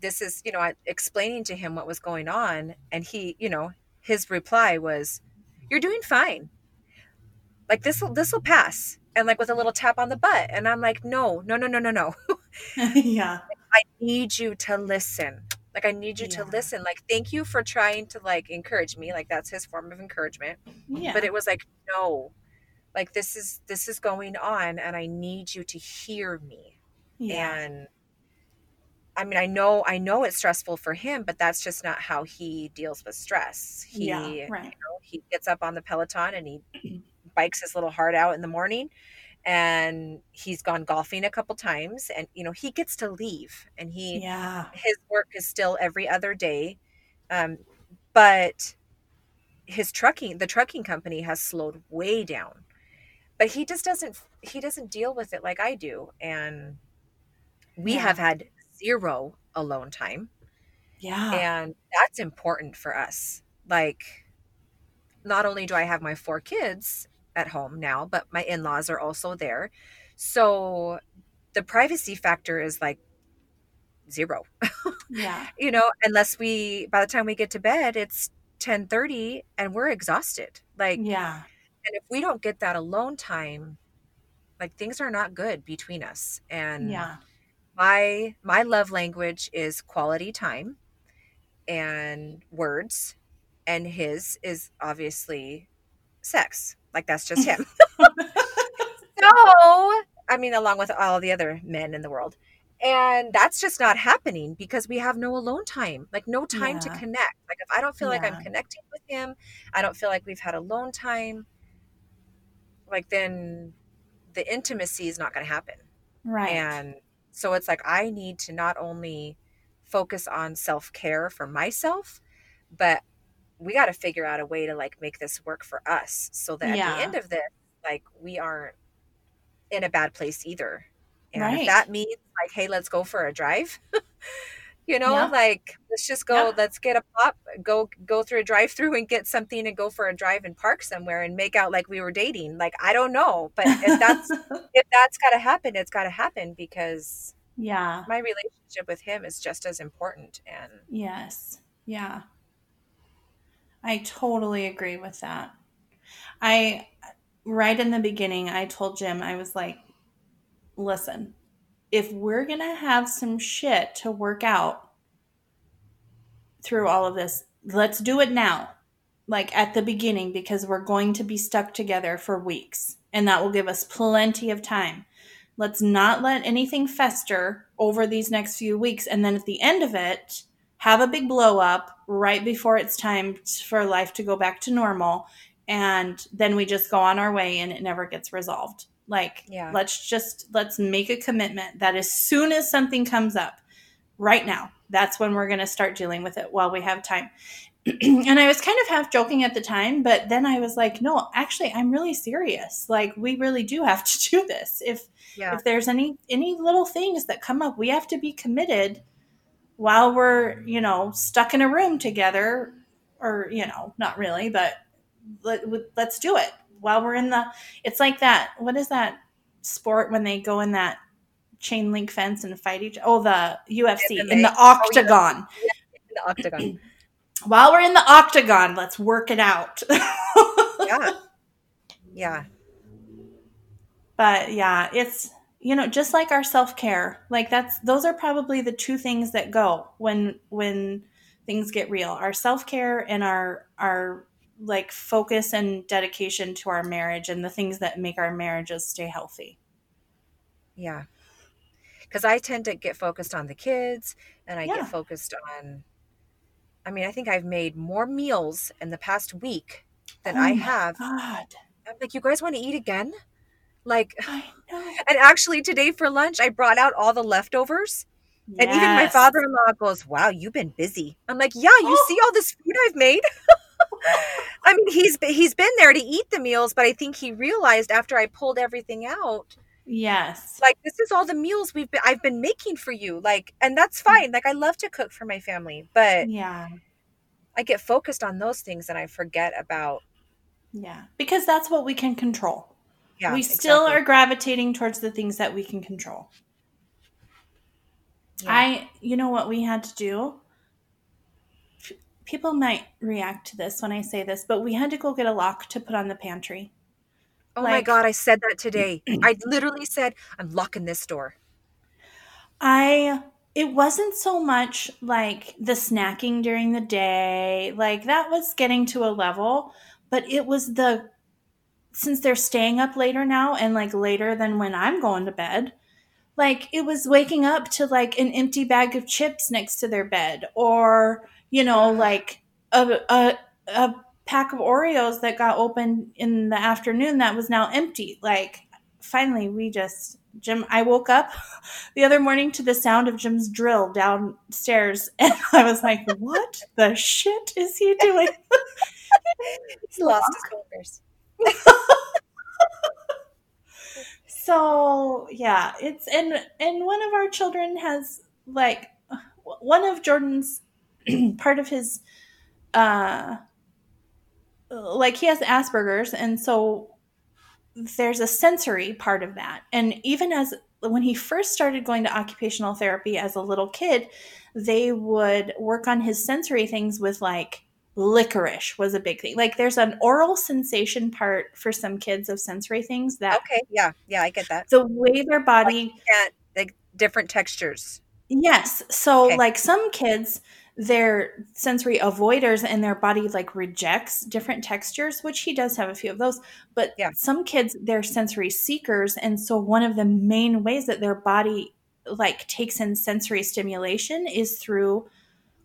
this is, you know, explaining to him what was going on. And he, you know, his reply was, You're doing fine. Like this will this will pass. And like with a little tap on the butt and i'm like no no no no no no. [laughs] [laughs] Yeah. I need you to listen. Like i need you yeah. to listen. Like thank you for trying to like encourage me. Like that's his form of encouragement. Yeah. but it was like no. Like this is this is going on and i need you to hear me. Yeah. and I mean, I know, I know it's stressful for him, but that's just not how he deals with stress. He, yeah, right. You know, he gets up on the Peloton and he [clears throat] bikes his little heart out in the morning and he's gone golfing a couple times and you know he gets to leave and he yeah his work is still every other day um but his trucking the trucking company has slowed way down but he just doesn't he doesn't deal with it like i do and we yeah. have had zero alone time yeah and that's important for us like not only do i have my four kids at home now, but my in laws are also there. So the privacy factor is like zero. Yeah. [laughs] you know, unless we by the time we get to bed, it's 10 30 and we're exhausted. Like Yeah. And if we don't get that alone time, like things are not good between us. And yeah. My my love language is quality time and words and his is obviously sex. Like that's just him. [laughs] so, I mean, along with all the other men in the world. And that's just not happening because we have no alone time, like no time yeah. to connect. Like if I don't feel yeah. like I'm connecting with him, I don't feel like we've had alone time, like then the intimacy is not going to happen. Right. And so it's like I need to not only focus on self care for myself, but we got to figure out a way to like make this work for us so that yeah. at the end of this like we aren't in a bad place either and right. if that means like hey let's go for a drive [laughs] you know yeah. like let's just go yeah. let's get a pop go go through a drive through and get something and go for a drive and park somewhere and make out like we were dating like i don't know but if that's [laughs] if that's got to happen it's got to happen because yeah my relationship with him is just as important and yes yeah I totally agree with that. I, right in the beginning, I told Jim, I was like, listen, if we're going to have some shit to work out through all of this, let's do it now. Like at the beginning, because we're going to be stuck together for weeks, and that will give us plenty of time. Let's not let anything fester over these next few weeks. And then at the end of it, have a big blow up right before it's time for life to go back to normal and then we just go on our way and it never gets resolved like yeah. let's just let's make a commitment that as soon as something comes up right now that's when we're going to start dealing with it while we have time [clears throat] and i was kind of half joking at the time but then i was like no actually i'm really serious like we really do have [laughs] to do this if yeah. if there's any any little things that come up we have to be committed while we're, you know, stuck in a room together, or, you know, not really, but let, let's do it while we're in the, it's like that, what is that sport when they go in that chain link fence and fight each, oh, the UFC, in the oh, octagon. Oh, yeah. In the octagon. [clears throat] while we're in the octagon, let's work it out. [laughs] yeah. Yeah. But yeah, it's you know, just like our self-care. Like that's those are probably the two things that go when when things get real. Our self-care and our our like focus and dedication to our marriage and the things that make our marriages stay healthy. Yeah. Cuz I tend to get focused on the kids and I Yeah. get focused on I mean, I think I've made more meals in the past week than Oh I have. God. I'm like, you guys want to eat again? Like, I know. [laughs] and actually today for lunch, I brought out all the leftovers. And even my father in law goes, Wow, you've been busy. I'm like, Yeah, you Oh. see all this food I've made? [laughs] [laughs] I mean, he's he's been there to eat the meals, but I think he realized after I pulled everything out, Yes. like this is all the meals we've been I've been making for you. Like, and that's Mm. fine. Like, I love to cook for my family, but Yeah. I get focused on those things and I forget about Yeah. Because that's what we can control. yeah. we still exactly. are gravitating towards the things that we can control. Yeah. I, you know what we had to do? People might react to this when I say this, but we had to go get a lock to put on the pantry. oh my god, I said that today. [clears throat] I literally said I'm locking this door. I it wasn't so much like the snacking during the day, like that was getting to a level, but it was the since they're staying up later now and like later than when I'm going to bed. Like it was waking up to like an empty bag of chips next to their bed or, you know, like a a a pack of Oreos that got opened in the afternoon that was now empty. Like finally we just Jim I woke up [laughs] the other morning to the sound of Jim's drill downstairs [laughs] and I was like, "What the shit is he doing?" [laughs] He's lost his focus. so, yeah, it's and and one of our children has like one of Jordan's [clears throat] part of his uh like he has Asperger's and so there's a sensory part of that. And even as when he first started going to occupational therapy as a little kid, they would work on his sensory things with like licorice was a big thing. Like there's an oral sensation part for some kids of sensory things that Okay, yeah, yeah, I get that. the way their body And like different textures. Yes. So Okay. like some kids they're sensory avoiders and their body like rejects different textures, which he does have a few of those. But Yeah. some kids they're sensory seekers and so one of the main ways that their body like takes in sensory stimulation is through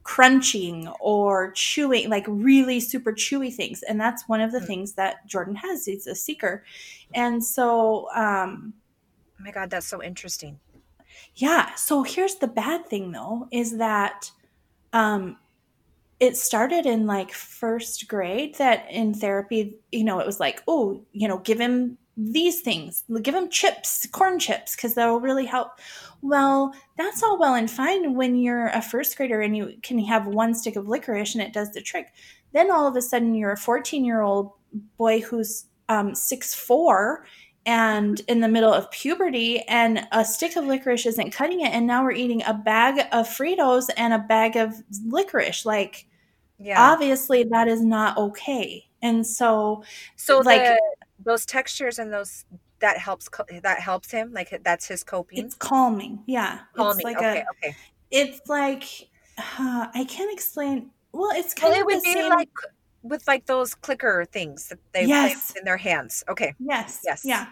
crunching or chewing like really super chewy things and that's one of the Mm. things that Jordan has he's a seeker and so um Oh my god, that's so interesting. yeah. So here's the bad thing though is that um it started in like first grade that in therapy, you know, it was like, oh, you know, give him these things, give him chips, corn chips, because that'll really help. Well, that's all well and fine when you're a first grader and you can have one stick of licorice and it does the trick. Then all of a sudden you're a 14 year old boy who's um, six four and in the middle of puberty and a stick of licorice isn't cutting it and now we're eating a bag of fritos and a bag of licorice like Yeah. obviously that is not okay and so so like- the, those textures and those that helps that helps him. Like that's his coping. it's calming yeah Calming. it's like okay, a okay. it's like uh, i can't explain well it's Well, kind it of would the be same like with like those clicker things that they Yes. place in their hands. Okay. yes Yes. yeah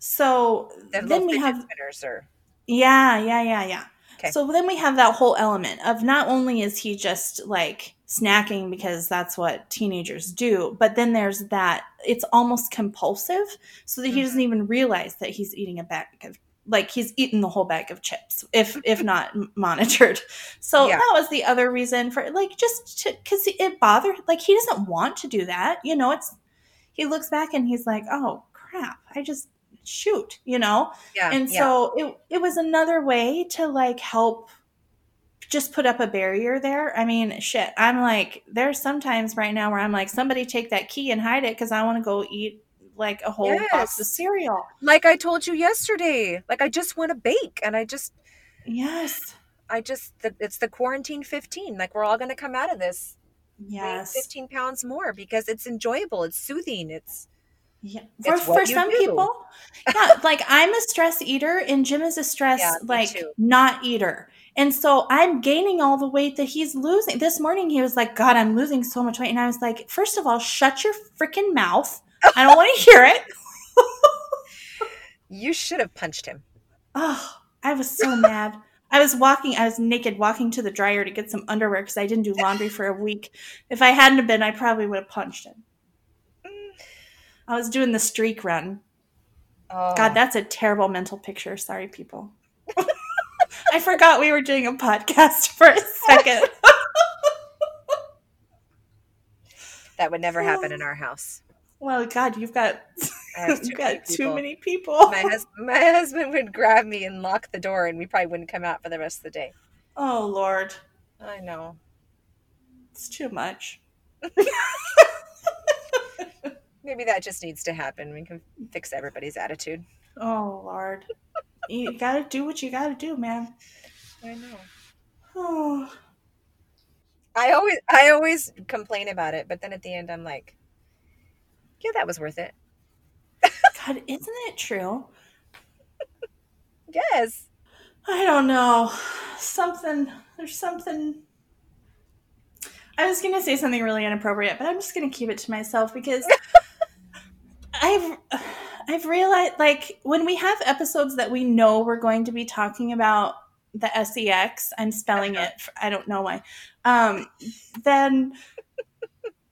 so The then we have spinners or Yeah, yeah, yeah, yeah. Okay. So then we have that whole element of not only is he just like snacking because that's what teenagers do, but then there's that it's almost compulsive so that he doesn't mm-hmm. even realize that he's eating a bag of like he's eaten the whole bag of chips if if [laughs] not monitored. So Yeah. that was the other reason for like just to cuz it bothered like he doesn't want to do that. You know, it's he looks back and he's like, "Oh, crap. I just shoot," you know? yeah. and yeah. so it it was another way to like help just put up a barrier there. I mean, shit. I'm like, there's sometimes right now where I'm like, somebody take that key and hide it because I want to go eat like a whole box of cereal. like I told you yesterday, like I just want to bake and I just Yes. I just the, it's the quarantine 15. Like we're all going to come out of this Yes. 15 pounds more because it's enjoyable, it's soothing, it's Yeah, for, for some do. people, [laughs] yeah, like I'm a stress eater, and Jim is a stress yeah, like not eater. And so I'm gaining all the weight that he's losing. This morning he was like, God, I'm losing so much weight. And I was like, first of all, shut your freaking mouth. I don't want to hear it. [laughs] you should have punched him. Oh, I was so mad. I was walking, I was naked walking to the dryer to get some underwear because I didn't do laundry for a week. If I hadn't been, I probably would have punched him. I was doing the streak run. Oh. God, that's a terrible mental picture. Sorry, people. [laughs] I forgot we were doing a podcast for a second. [laughs] that would never happen in our house. Well, God, you've got [laughs] you've got too many people. My husband, my [laughs] husband would grab me and lock the door, and we probably wouldn't come out for the rest of the day. Oh Lord, I know it's too much. [laughs] Maybe that just needs to happen. We can fix everybody's attitude. Oh Lord you gotta do what you gotta do, man. I know. Oh. [sighs] I always I always complain about it, but then at the end I'm like, yeah, that was worth it. God, isn't it true? yes. I don't know. Something there's something I was gonna say something really inappropriate, but I'm just gonna keep it to myself because [laughs] I've I've realized like when we have episodes that we know we're going to be talking about the sex, I'm spelling uh-huh. it. I don't know why. Um, then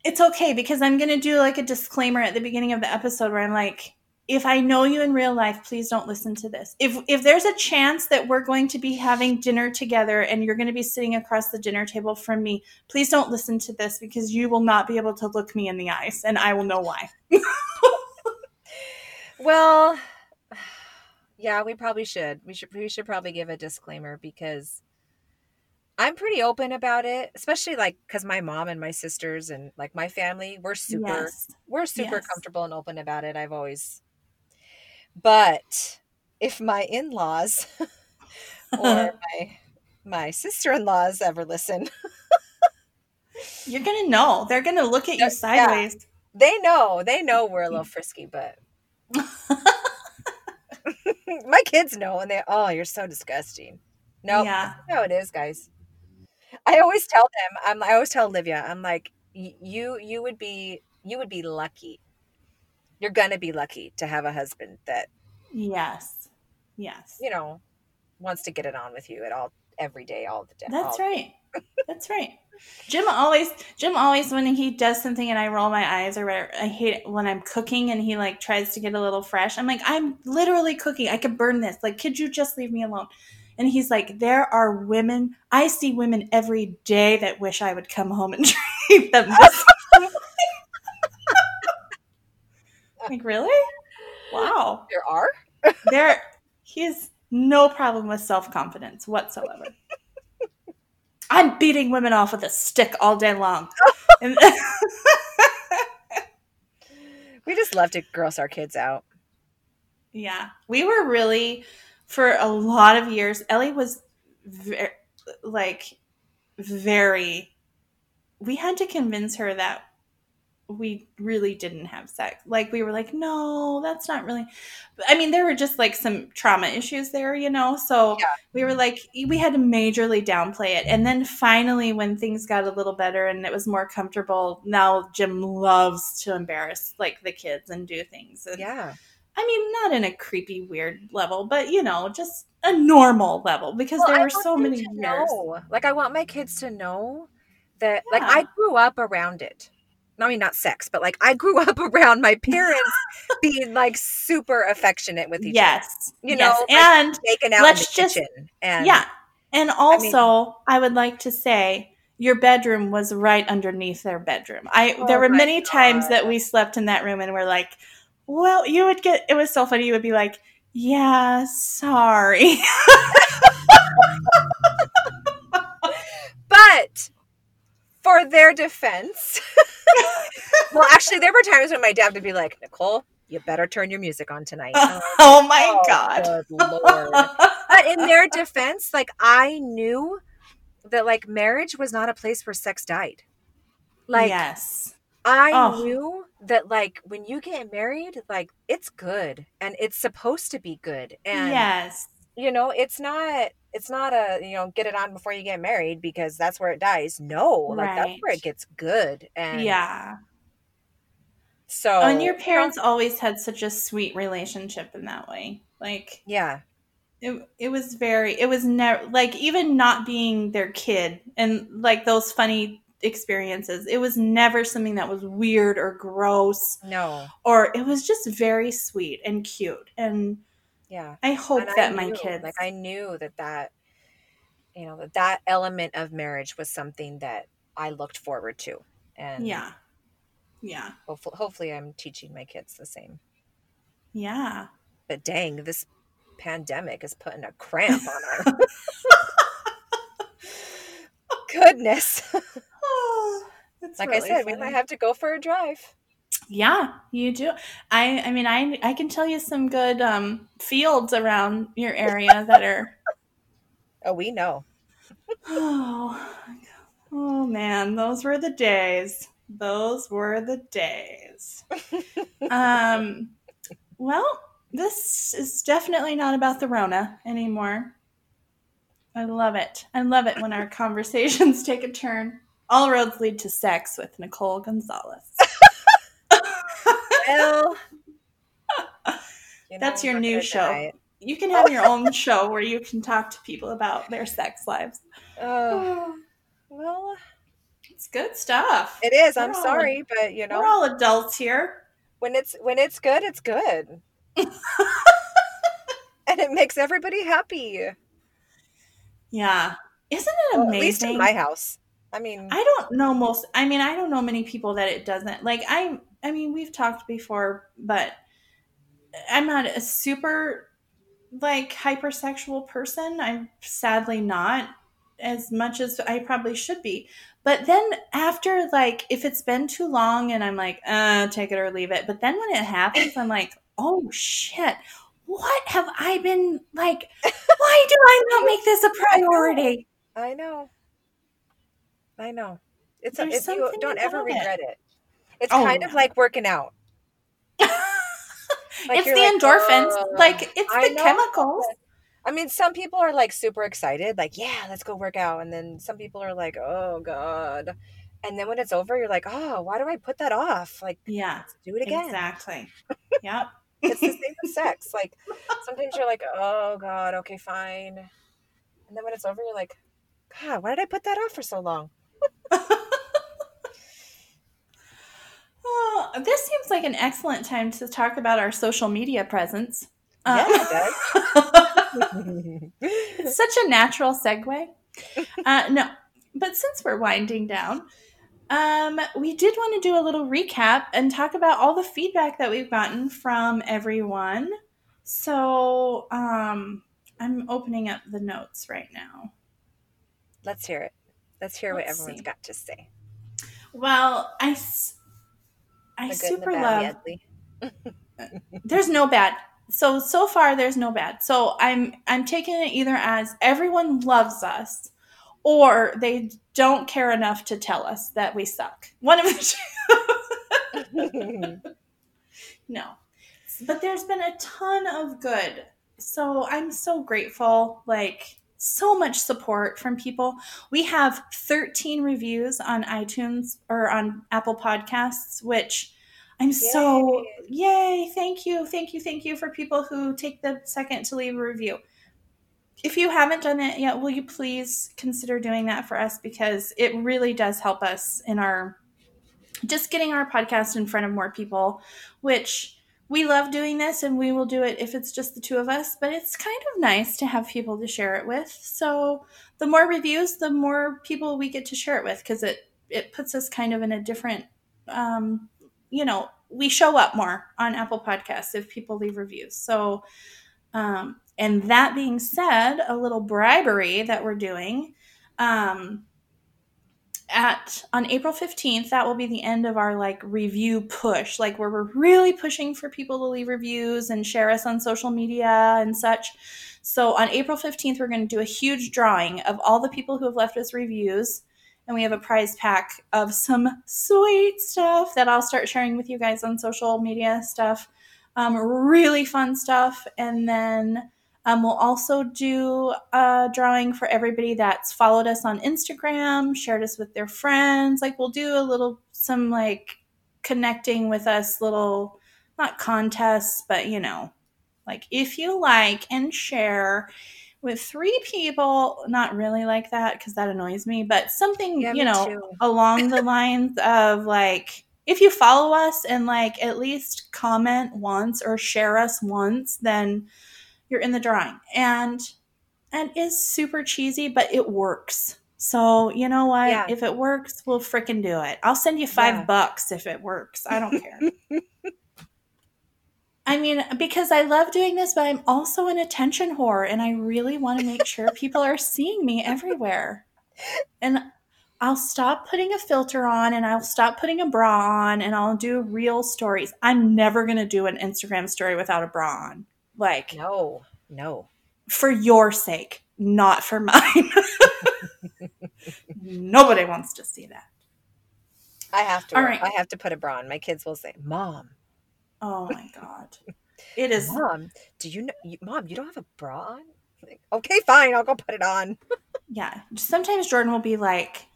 it's okay because I'm going to do like a disclaimer at the beginning of the episode where I'm like, if I know you in real life, please don't listen to this. If if there's a chance that we're going to be having dinner together and you're going to be sitting across the dinner table from me, please don't listen to this because you will not be able to look me in the eyes and I will know why. [laughs] Well, [sighs] yeah, we probably should. We should we should probably give a disclaimer because I'm pretty open about it, especially like cuz my mom and my sisters and like my family, we're super yes. we're super yes. comfortable and open about it. I've always But if my in-laws [laughs] or [laughs] my my sister-in-laws ever listen, [laughs] you're going to know. They're going to look at you sideways. Yeah. They know. They know we're a little frisky, but My kids know, and they oh, you're so disgusting. No, yeah, how it is, guys. I always tell them. I'm. I always tell Olivia. I'm like, you. You would be. You would be lucky. You're gonna be lucky to have a husband that. Yes. Yes. You know, wants to get it on with you at all every day, all the day. That's right. [laughs] That's right. Jim always Jim always when he does something and I roll my eyes or whatever, I hate it when I'm cooking and he like tries to get a little fresh. I'm like, I'm literally cooking. I could burn this. Like, could you just leave me alone? And he's like, There are women I see women every day that wish I would come home and [laughs] treat them this like, really? Wow. There are? there he has no problem with self confidence whatsoever. I'm beating women off with a stick all day long. [laughs] we just love to gross our kids out. Yeah. We were really, for a lot of years, Ellie was very, like, very, we had to convince her that we really didn't have sex. Like we were like, no, that's not really. I mean, there were just like some trauma issues there, you know. So yeah. we were like, we had to majorly downplay it. And then finally, when things got a little better and it was more comfortable, now Jim loves to embarrass like the kids and do things. And, yeah. I mean, not in a creepy, weird level, but you know, just a normal level because well, there were so many years. Know. Like, I want my kids to know that, yeah. like, I grew up around it I mean not sex, but like I grew [laughs] up around my parents [laughs] being like super affectionate with each yes, other. You yes. know, and like, making out let's just, And yeah. And also I, mean, I, would like to say your bedroom was right underneath their bedroom. I oh there were many God. times that we slept in that room and we're like, well, you would get it was so funny, you would be like, Yeah, sorry. [laughs] but for their defense. [laughs] well, actually, there were times when my dad would be like, Nicole, you better turn your music on tonight. [laughs] Like, oh my oh, God. Lord. but in their defense, like, I knew that, like, marriage was not a place where sex died. Like, yes. I oh. knew that like when you get married, like it's good and it's supposed to be good. And yes. You know, it's not it's not a, you know, get it on before you get married because that's where it dies. No, like that's where it gets good. And Yeah. So and your parents always had such a sweet relationship in that way. Like Yeah. It, it was very it was never like even not being their kid and like those funny experiences. It was never something that was weird or gross. No. Or it was just very sweet and cute. And yeah, I hope and that I my knew, kids like I knew that that you know that that element of marriage was something that I looked forward to. And yeah, yeah. Hopefully, hopefully, I'm teaching my kids the same. Yeah. But dang, this pandemic is putting a cramp on our. [laughs] [laughs] Goodness. [laughs] [sighs] like really I said, funny. we might have to go for a drive. Yeah, you do. I I mean I I can tell you some good um fields around your area that are [laughs] Oh, we know. oh. [sighs] Oh man, those were the days. Those were the days. [laughs] um well, this is definitely not about the Rona anymore. I love it. I love it when our [laughs] conversations take a turn. All roads lead to sex with Nicole Gonzalez. [laughs] well, you know, that's your new show. You can have your own show where you can talk to people about their sex lives. Uh, [sighs] well, it's good stuff. It is. I'm sorry, but you know, we're all adults here. When it's when it's good, it's good, [laughs] and it makes everybody happy. Yeah, isn't it amazing? Well, at least in my house. I mean, I don't know most. I mean, I don't know many people that it doesn't. Like, I, I mean, we've talked before, but I'm not a super like hypersexual person. I'm sadly not as much as I probably should be. But then after like if it's been too long and I'm like, uh, take it or leave it. But then when it happens, I'm like, oh shit. What have I been like? Why do I not make this a priority? I know. I know. It's, a, it's you don't ever regret it. it. It's oh. kind of like working out. [laughs] like it's the like, endorphins. Oh, like it's I the know. chemicals. I mean, some people are like super excited, like, yeah, let's go work out. And then some people are like, oh, God. And then when it's over, you're like, oh, why do I put that off? Like, yeah, do it again. Exactly. [laughs] Yep. it's the same with sex. [laughs] Like, sometimes you're like, oh, God, okay, fine. And then when it's over, you're like, God, why did I put that off for so long? Oh, this seems like an excellent time to talk about our social media presence. Yeah, uh, it's [laughs] such a natural segue. Uh, no, but since we're winding down, um, we did want to do a little recap and talk about all the feedback that we've gotten from everyone. So um, I'm opening up the notes right now. Let's hear it. Let's hear Let's what everyone's see. got to say. Well, I, I super love. [laughs] there's no bad. So so far, there's no bad. So I'm I'm taking it either as everyone loves us, or they don't care enough to tell us that we suck. One of the two. [laughs] no, but there's been a ton of good. So I'm so grateful. Like so much support from people. We have 13 reviews on iTunes or on Apple Podcasts, which I'm yay. so yay! Thank you, thank you, thank you for people who take the second to leave a review. If you haven't done it yet, will you please consider doing that for us because it really does help us in our just getting our podcast in front of more people, which we love doing this and we will do it if it's just the two of us, but it's kind of nice to have people to share it with. So the more reviews, the more people we get to share it with because it it puts us kind of in a different um, you know, we show up more on Apple Podcasts if people leave reviews. So um, and that being said, a little bribery that we're doing. Um, at on April 15th, that will be the end of our like review push, like where we're really pushing for people to leave reviews and share us on social media and such. So on April 15th, we're going to do a huge drawing of all the people who have left us reviews. and we have a prize pack of some sweet stuff that I'll start sharing with you guys on social media stuff. Um, really fun stuff. And then um, we'll also do a drawing for everybody that's followed us on Instagram, shared us with their friends. Like we'll do a little, some like connecting with us little, not contests, but you know, like if you like and share with three people, not really like that because that annoys me, but something, Yeah, you know, [laughs] along the lines of like, if you follow us and like at least comment once or share us once, then you're in the drawing. And and is super cheesy, but it works. So you know what? Yeah. If it works, we'll fricking do it. I'll send you five Yeah. bucks if it works. I don't care. [laughs] I mean, because I love doing this, but I'm also an attention whore, and I really want to make sure people are seeing me everywhere. And I'll stop putting a filter on, and I'll stop putting a bra on, and I'll do real stories. I'm never gonna do an Instagram story without a bra on, like No, no. for your sake, not for mine. [laughs] Nobody wants to see that. I have to. All right. I have to put a bra on. My kids will say, "Mom, Oh my [laughs] god, it is. mom, do you know? You, Mom, you don't have a bra on." Like, okay, fine. I'll go put it on. [laughs] yeah sometimes jordan will be like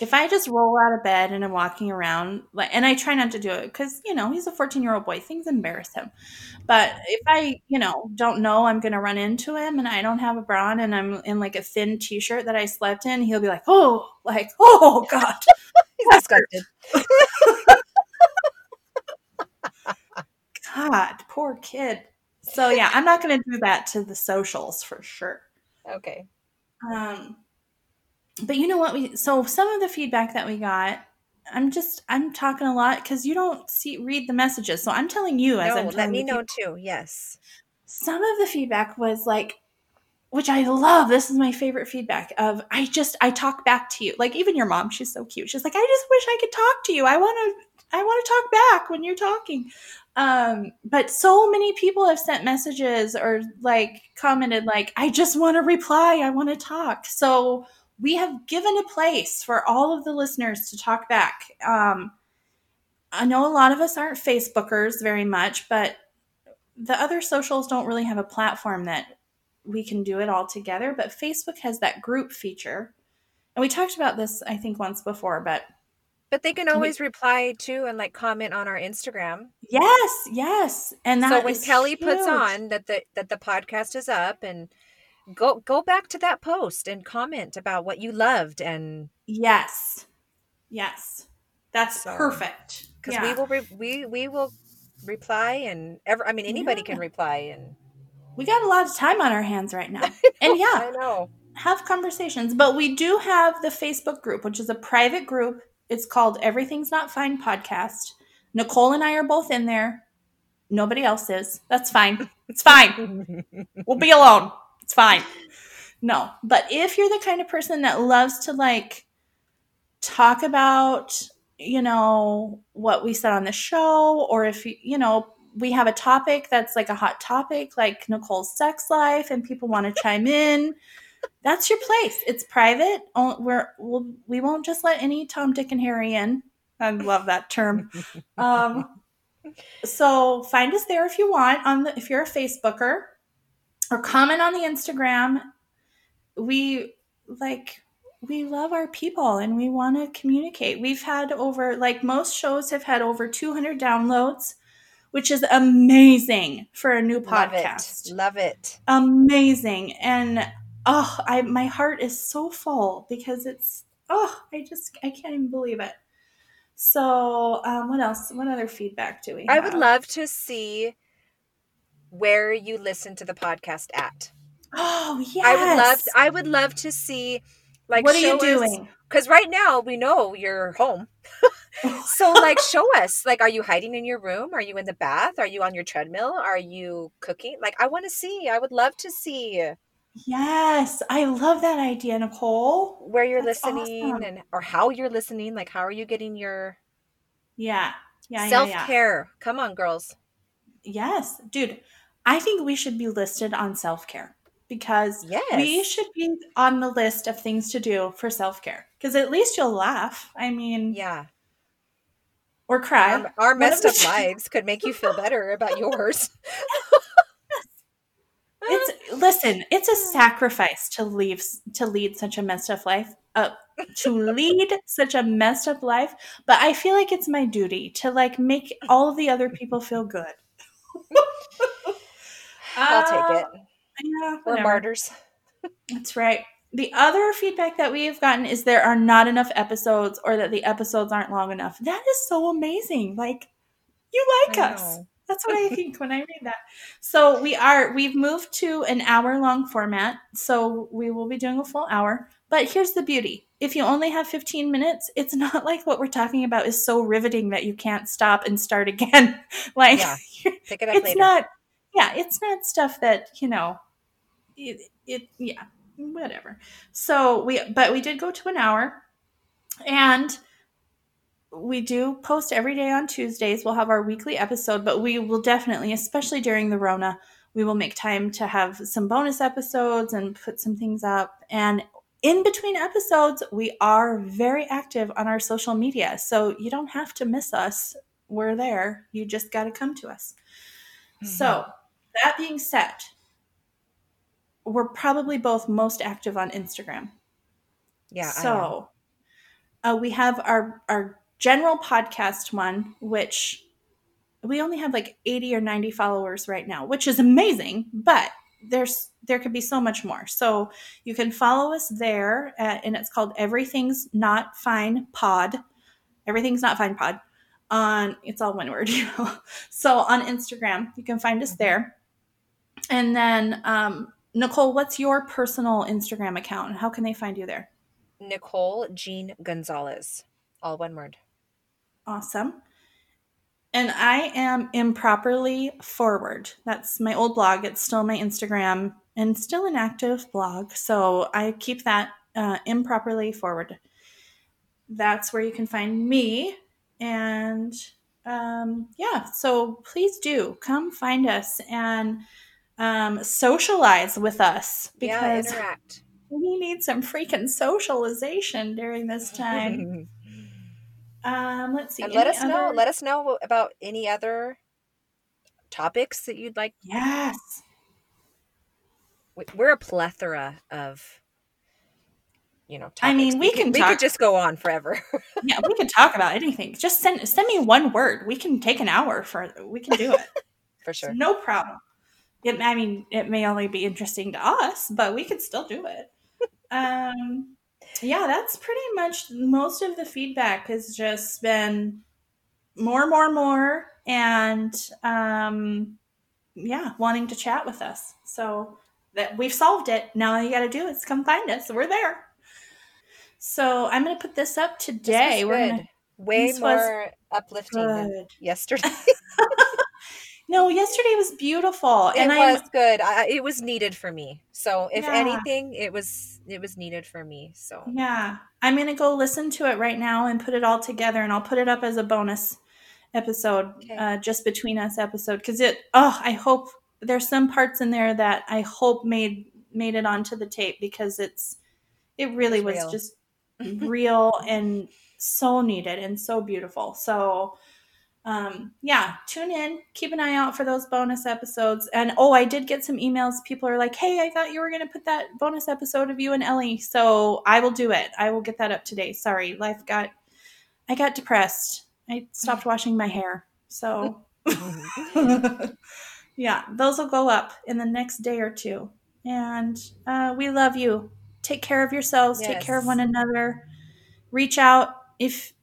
if i just roll out of bed and i'm walking around like and i try not to do it because you know he's a 14 year old boy things embarrass him but if i you know don't know i'm gonna run into him and i don't have a bra on and i'm in like a thin t-shirt that i slept in he'll be like oh like [laughs] oh god [laughs] He's disgusted. [laughs] god poor kid so yeah i'm not gonna do that to the socials for sure Okay. Um, but you know what? We so some of the feedback that we got. I'm just I'm talking a lot because you don't see read the messages, so I'm telling you as No, I'm let me know people. too. Yes. Some of the feedback was like, which I love. This is my favorite feedback. Of I just I talk back to you. Like even your mom, she's so cute. She's like, I just wish I could talk to you. I want to I want to talk back when you're talking. Um, but so many people have sent messages or like commented like, I just want to reply. I want to talk. So we have given a place for all of the listeners to talk back. Um, I know a lot of us aren't Facebookers very much, but the other socials don't really have a platform that we can do it all together. But Facebook has that group feature. And we talked about this, I think, once before, but But they can always reply too and like comment on our Instagram. yes, yes. And so when Kelly puts on that the that the podcast is up and go go back to that post and comment about what you loved and Yes. Yes. That's So- perfect. because Yeah. we will re- we we will reply and ever I mean anybody can reply and we got a lot of time on our hands right now. [laughs] And yeah, I know. have conversations. But we do have the Facebook group, which is a private group. It's called Everything's Not Fine Podcast. Nicole and I are both in there. Nobody else is. That's fine. It's fine. [laughs] We'll be alone. It's fine. No, but if you're the kind of person that loves to like talk about, you know, what we said on the show, or if you, you know, we have a topic that's like a hot topic, like Nicole's sex life, and people want to [laughs] chime in, that's your place. It's private. We're we'll, we won't just let any Tom, Dick, and Harry in. I love that term. [laughs] Um, so find us there if you want on the if you're a Facebooker or comment on the Instagram. We like we love our people and we want to communicate. We've had over like most shows have had over 200 downloads, which is amazing for a new Love podcast. it. Love it. Amazing. And oh, I my heart is so full because it's oh, I just I can't even believe it. So, um, what else? What other feedback do we I would love to see where you listen to the podcast at. Oh, yes. I would love I would love to see like what are you doing? Because right now we know you're home. [laughs] so like show us. Like are you hiding in your room? Are you in the bath? Are you on your treadmill? Are you cooking? Like I want to see. I would love to see Yes, I love that idea, Nicole. where you're That's listening awesome. and or how you're listening. Like how are you getting your Yeah, yeah, yeah, self yeah. care? Come on, girls. Yes, dude. I think we should be listed on self care. because yes. we should be on the list of things to do for self care. Because at least you'll laugh. I mean, yeah. Or cry. Our, our messed up lives could make you feel better about yours. [laughs] it's listen, it's a sacrifice to leave to lead such a messed up life. Uh, to lead such a messed up life, but I feel like it's my duty to like make all of the other people feel good. [laughs] I'll take it. Uh, yeah, we're martyrs. [laughs] That's right. The other feedback that we have gotten is there are not enough episodes or that the episodes aren't long enough. That is so amazing. Like you like I us. Know. That's what I [laughs] think when I read that. So we are we've moved to an hour long format. So we will be doing a full hour. But here's the beauty. If you only have 15 minutes, it's [laughs] not like what we're talking about is so riveting that you can't stop and start again. like yeah. Pick it up it's later. not yeah, it's not stuff that, you know, it, it yeah, whatever. So we but we did go to an hour and we do post every day on Tuesdays. We'll have our weekly episode, but we will definitely, especially during the Rona, we will make time to have some bonus episodes and put some things up. And in between episodes, we are very active on our social media. So you don't have to miss us. We're there. You just got to come to us. Mm-hmm. So, that being said, we're probably both most active on Instagram. Yeah. So, uh, we have our our general podcast one, which we only have like 80 or 90 followers right now, which is amazing, but there's there could be so much more. So you can follow us there at, and it's called Everything's Not Fine Pod. Everything's Not Fine Pod on it's all one word, [laughs] you know. So on Instagram, you can find us mm-hmm. there. And then um Nicole, what's your personal Instagram account and how can they find you there? Nicole Jean Gonzalez. All one word. Awesome. And I am improperly forward. That's my old blog. It's still my Instagram and still an active blog. So I keep that uh, improperly forward. That's where you can find me. And um, yeah, so please do come find us and um, socialize with us because yeah, interact. we need some freaking socialization during this [laughs] time. Um, let's see. And let us other... know. Let us know about any other topics that you'd like. Yes. We're a plethora of, you know. Topics. I mean, we, we can. we could just go on forever. [laughs] yeah, we could talk about anything. Just send send me one word. We can take an hour for. We can do it [laughs] for sure. No problem. It, I mean, it may only be interesting to us, but we could still do it. [laughs] Um, yeah, that's pretty much most of the feedback has just been more, more, more, and um, yeah, wanting to chat with us. So that we've solved it. Now all you got to do is come find us. We're there. So I'm going to put this up today. This We're gonna, way more uplifting good. than yesterday. [laughs] [laughs] No, yesterday was beautiful, and it was I'm, good. I, it was needed for me. So, if yeah. anything, it was it was needed for me. So, yeah, I'm gonna go listen to it right now and put it all together, and I'll put it up as a bonus episode, okay. uh, just between us episode, because it. Oh, I hope there's some parts in there that I hope made made it onto the tape because it's it really was real. just [laughs] real and so needed and so beautiful. So um, yeah, tune in, keep an eye out for those bonus episodes. And oh, I did get some emails. People are like, hey, I thought you were going to put that bonus episode of you and Ellie. So I will do it. I will get that up today. Sorry, life got, I got depressed. I stopped washing my hair. So [laughs] yeah, those will go up in the next day or two. And uh, we love you. Take care of yourselves, yes. take care of one another. Reach out if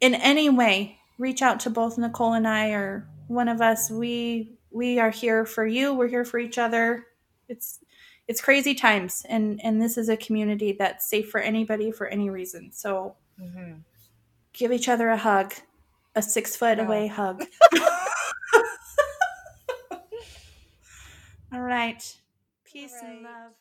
in any way reach out to both Nicole and I or one of us. We we are here for you. We're here for each other. It's it's crazy times and and this is a community that's safe for anybody for any reason. So mm-hmm. give each other a hug. A six foot away hug. [laughs] All right. Peace All right. and love.